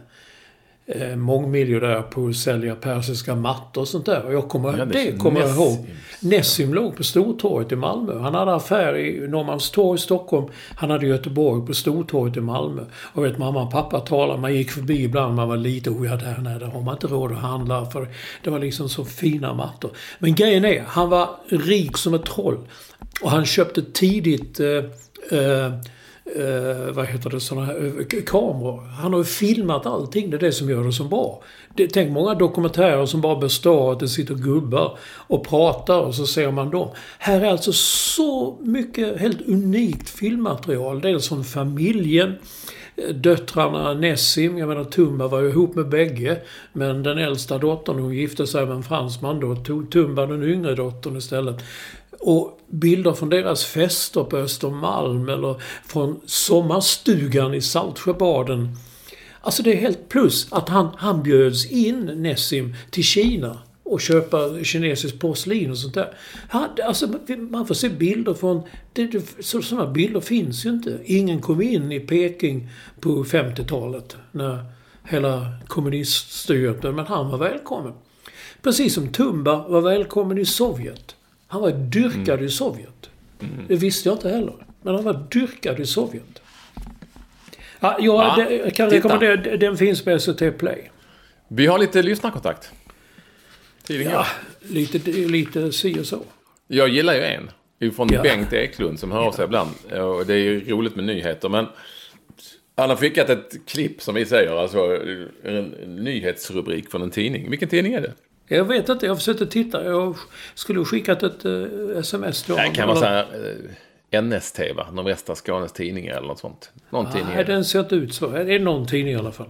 Eh, mångmiljardär på att sälja persiska mattor och sånt där. Och jag kommer, Ja, det det kommer jag ihåg. Nessim låg på Stortorget i Malmö. Han hade affär i Norrmalmstorg i Stockholm. Han hade Göteborg på Stortorget i Malmö. Och vet mamma och pappa talade. Man gick förbi ibland. Man var lite oh ja, där, nej, där har man inte råd att handla. För det var liksom så fina mattor. Men grejen är, han var rik som ett troll. Och han köpte tidigt eh, eh, eh, vad heter det, såna här eh, kameror. Han har ju filmat allting. Det är det som gör det så bra. Det, tänk många dokumentärer som bara består av att det sitter gubbar och pratar och så ser man dem. Här är alltså så mycket helt unikt filmmaterial. Dels från familjen. Eh, döttrarna Nessim, jag menar Tumba var ju ihop med bägge. Men den äldsta dottern, hon gifte sig med en fransman då. Tog Tumba den yngre dottern istället. Och bilder från deras fester på Östermalm eller från sommarstugan i Saltsjöbaden. Alltså det är helt plus att han, han bjöds in, Nessim, till Kina och köpa kinesiskt porslin och sånt där. Han, alltså, man får se bilder från... Det, det, så, sådana bilder finns ju inte. Ingen kom in i Peking på 50-talet när hela kommuniststyret... Men han var välkommen. Precis som Tumba var välkommen i Sovjet. Han var dyrkad i Sovjet. Det visste jag inte heller. Men han var dyrkad i Sovjet. Ja, jag Ja, det, kan titta. rekommendera... Den finns på SVT Play. Vi har lite lyssnarkontakt. Tiden Ja, lite, lite si och så. Jag gillar ju en. Från Ja. Bengt Eklund som hör av sig ibland. Och det är ju roligt med nyheter. Men han har skickat ett klipp som vi säger. Alltså en nyhetsrubrik från en tidning. Vilken tidning är det? Jag vet inte, jag försökte titta. Jag skulle skickat ett eh, sms till Det honom. kan vara så här eh, NST va? Nordvästra Skånes Tidningar eller något sånt. Någon tidning är Nej, det. den ser inte ut så. Det är någon tidning i alla fall.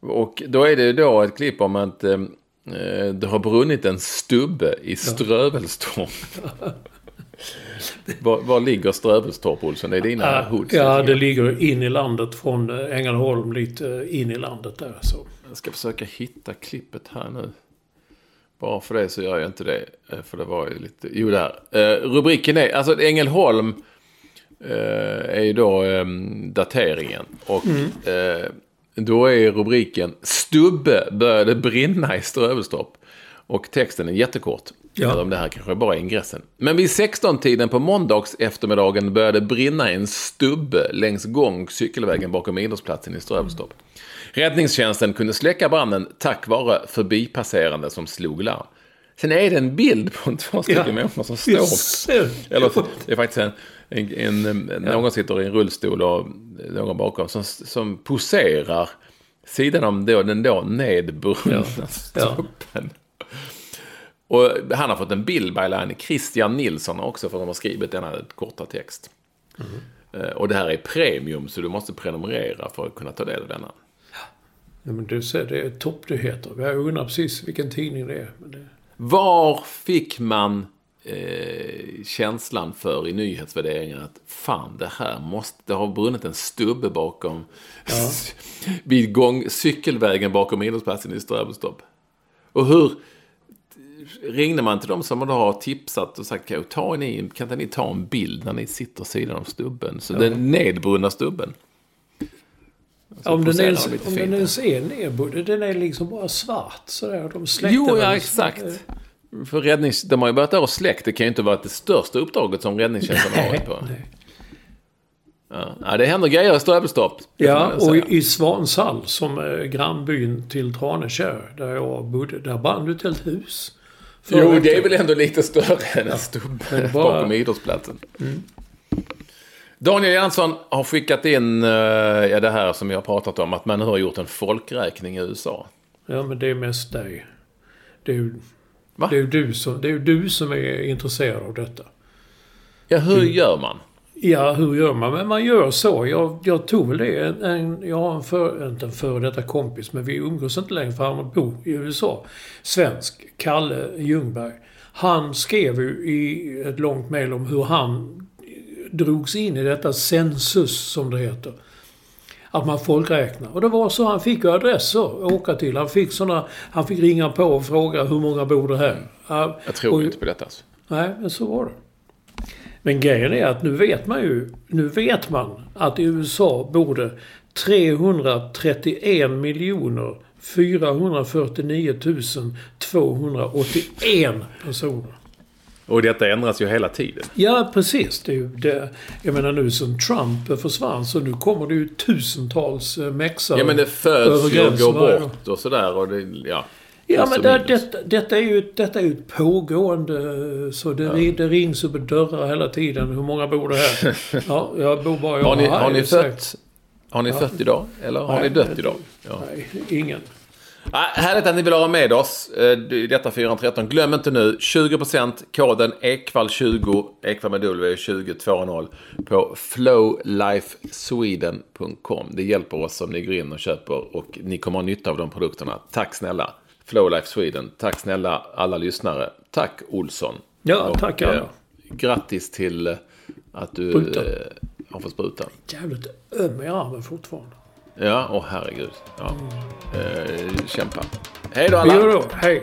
Och då är det då ett klipp om att eh, det har brunnit en stubbe i Strövelstorp. *laughs* var, var ligger Strövelstorp, Olsson? Det är dina Ja, hoods. ja, det ligger in i landet från Ängelholm lite in i landet där. Så. Jag ska försöka hitta klippet här nu. Bara för det så gör jag inte det. eh, För det var ju lite... Jo, där. Eh, rubriken är... Alltså Ängelholm eh, är ju då eh, dateringen. Och eh, då är rubriken Stubbe började brinna i Strövelstorp. Och texten är jättekort. Ja. Eller om det här kanske bara är ingressen. Men vid 16-tiden på måndags eftermiddagen började brinna en stubbe längs gång cykelvägen bakom idrottsplatsen i Strövelstorp. Räddningstjänsten kunde släcka branden tack vare förbipasserande som slog larm. Sen är det en bild på två stycken Ja. människor som står... Eller det är faktiskt en En, en, en, Någon sitter i en rullstol och någon bakom som, som poserar sidan om då, den då nedbrunna Ja. stubben. Och han har fått en bild by line. Christian Nilsson också, för de har skrivit denna korta text. Mm. Eh, Och det här är premium, så du måste prenumerera för att kunna ta del av denna. Ja, men du ser, det är toppnyheter. Jag undrar precis vilken tidning det är. Det... Var fick man eh, känslan för i nyhetsvärderingen att fan, det här måste, det har brunnit en stubbe bakom, *laughs* vid gång, cykelvägen bakom idrottsplatsen i Strömstorp. Och hur ringde man till dem som då har tipsat och sagt, kan, ta ni, kan inte ni ta en bild när ni sitter sidan av stubben? Så den nedbrunna stubben. Så om den, ens, om den ens är nedbunden, den är liksom bara svart sådär. De Jo, ja, exakt. För räddnings... De har ju börjat där och släckt. Det kan ju inte vara det största uppdraget som räddningstjänsten har varit på. *laughs* Nej. Ja. ja, det händer grejer i Strömstorp. Ja, och i, Svanshall, som är grannbyn till Tranekärr, där jag bodde, där brann det ett helt hus. Jo, det är väl ändå lite större än en stubbe men bara- bakom idrottsplatsen. Daniel Jansson har skickat in eh, ja, det här som jag har pratat om, att man nu har gjort en folkräkning i USA. Ja, men det är mest dig. Det är Va? det är du, som, det är du som är intresserad av detta. Ja, hur gör man? Ja, hur gör man? Men man gör så. Jag, jag tog väl det. En, en, jag har en, för, inte en före detta kompis, men vi umgås inte längre för han bor i USA. Svensk. Kalle Ljungberg. Han skrev ju i ett långt mejl om hur han drogs in i detta census, som det heter. Att man folkräknar. Och det var så. Han fick ju adresser att åka till. Han fick såna, Han fick ringa på och fråga hur många bor det här? Ja, Jag tror och- inte på detta. Alltså. Nej, men så var det. Men grejen är att nu vet man ju, nu vet man att i USA bor det 331 miljoner 449 281 personer. Och detta ändras ju hela tiden. Ja, precis. Det är ju det. Jag menar nu som Trump försvann så nu kommer det ju tusentals eh, mexare Ja, men det föds ju och går bort och sådär. Och det, ja, Ja, men det, detta, detta, är ju, detta är ju ett pågående... Så det, ri- det rings upp dörrar hela tiden. Hur många bor det här? *laughs* Ja, jag bor bara jag Har ni, här, har ni fött, har ni fött idag? Eller har Nej, ni dött idag? Ja. Nej, ingen. Ah, härligt att ni vill ha med oss eh, detta 413. Glöm inte nu 20% koden EKVAL20, EKVAL med W 2020 på flowlifesweden.com. Det hjälper oss om ni går in och köper och ni kommer ha nytta av de produkterna. Tack snälla Flowlife Sweden. Tack snälla alla lyssnare. Tack Olsson. Ja, tack alla. eh, grattis till eh, att du eh, har fått sprutan. Jävligt öm i armen fortfarande. Ja, åh herregud. Ja. Eh, kämpa. Hej då alla. gör då. Hej.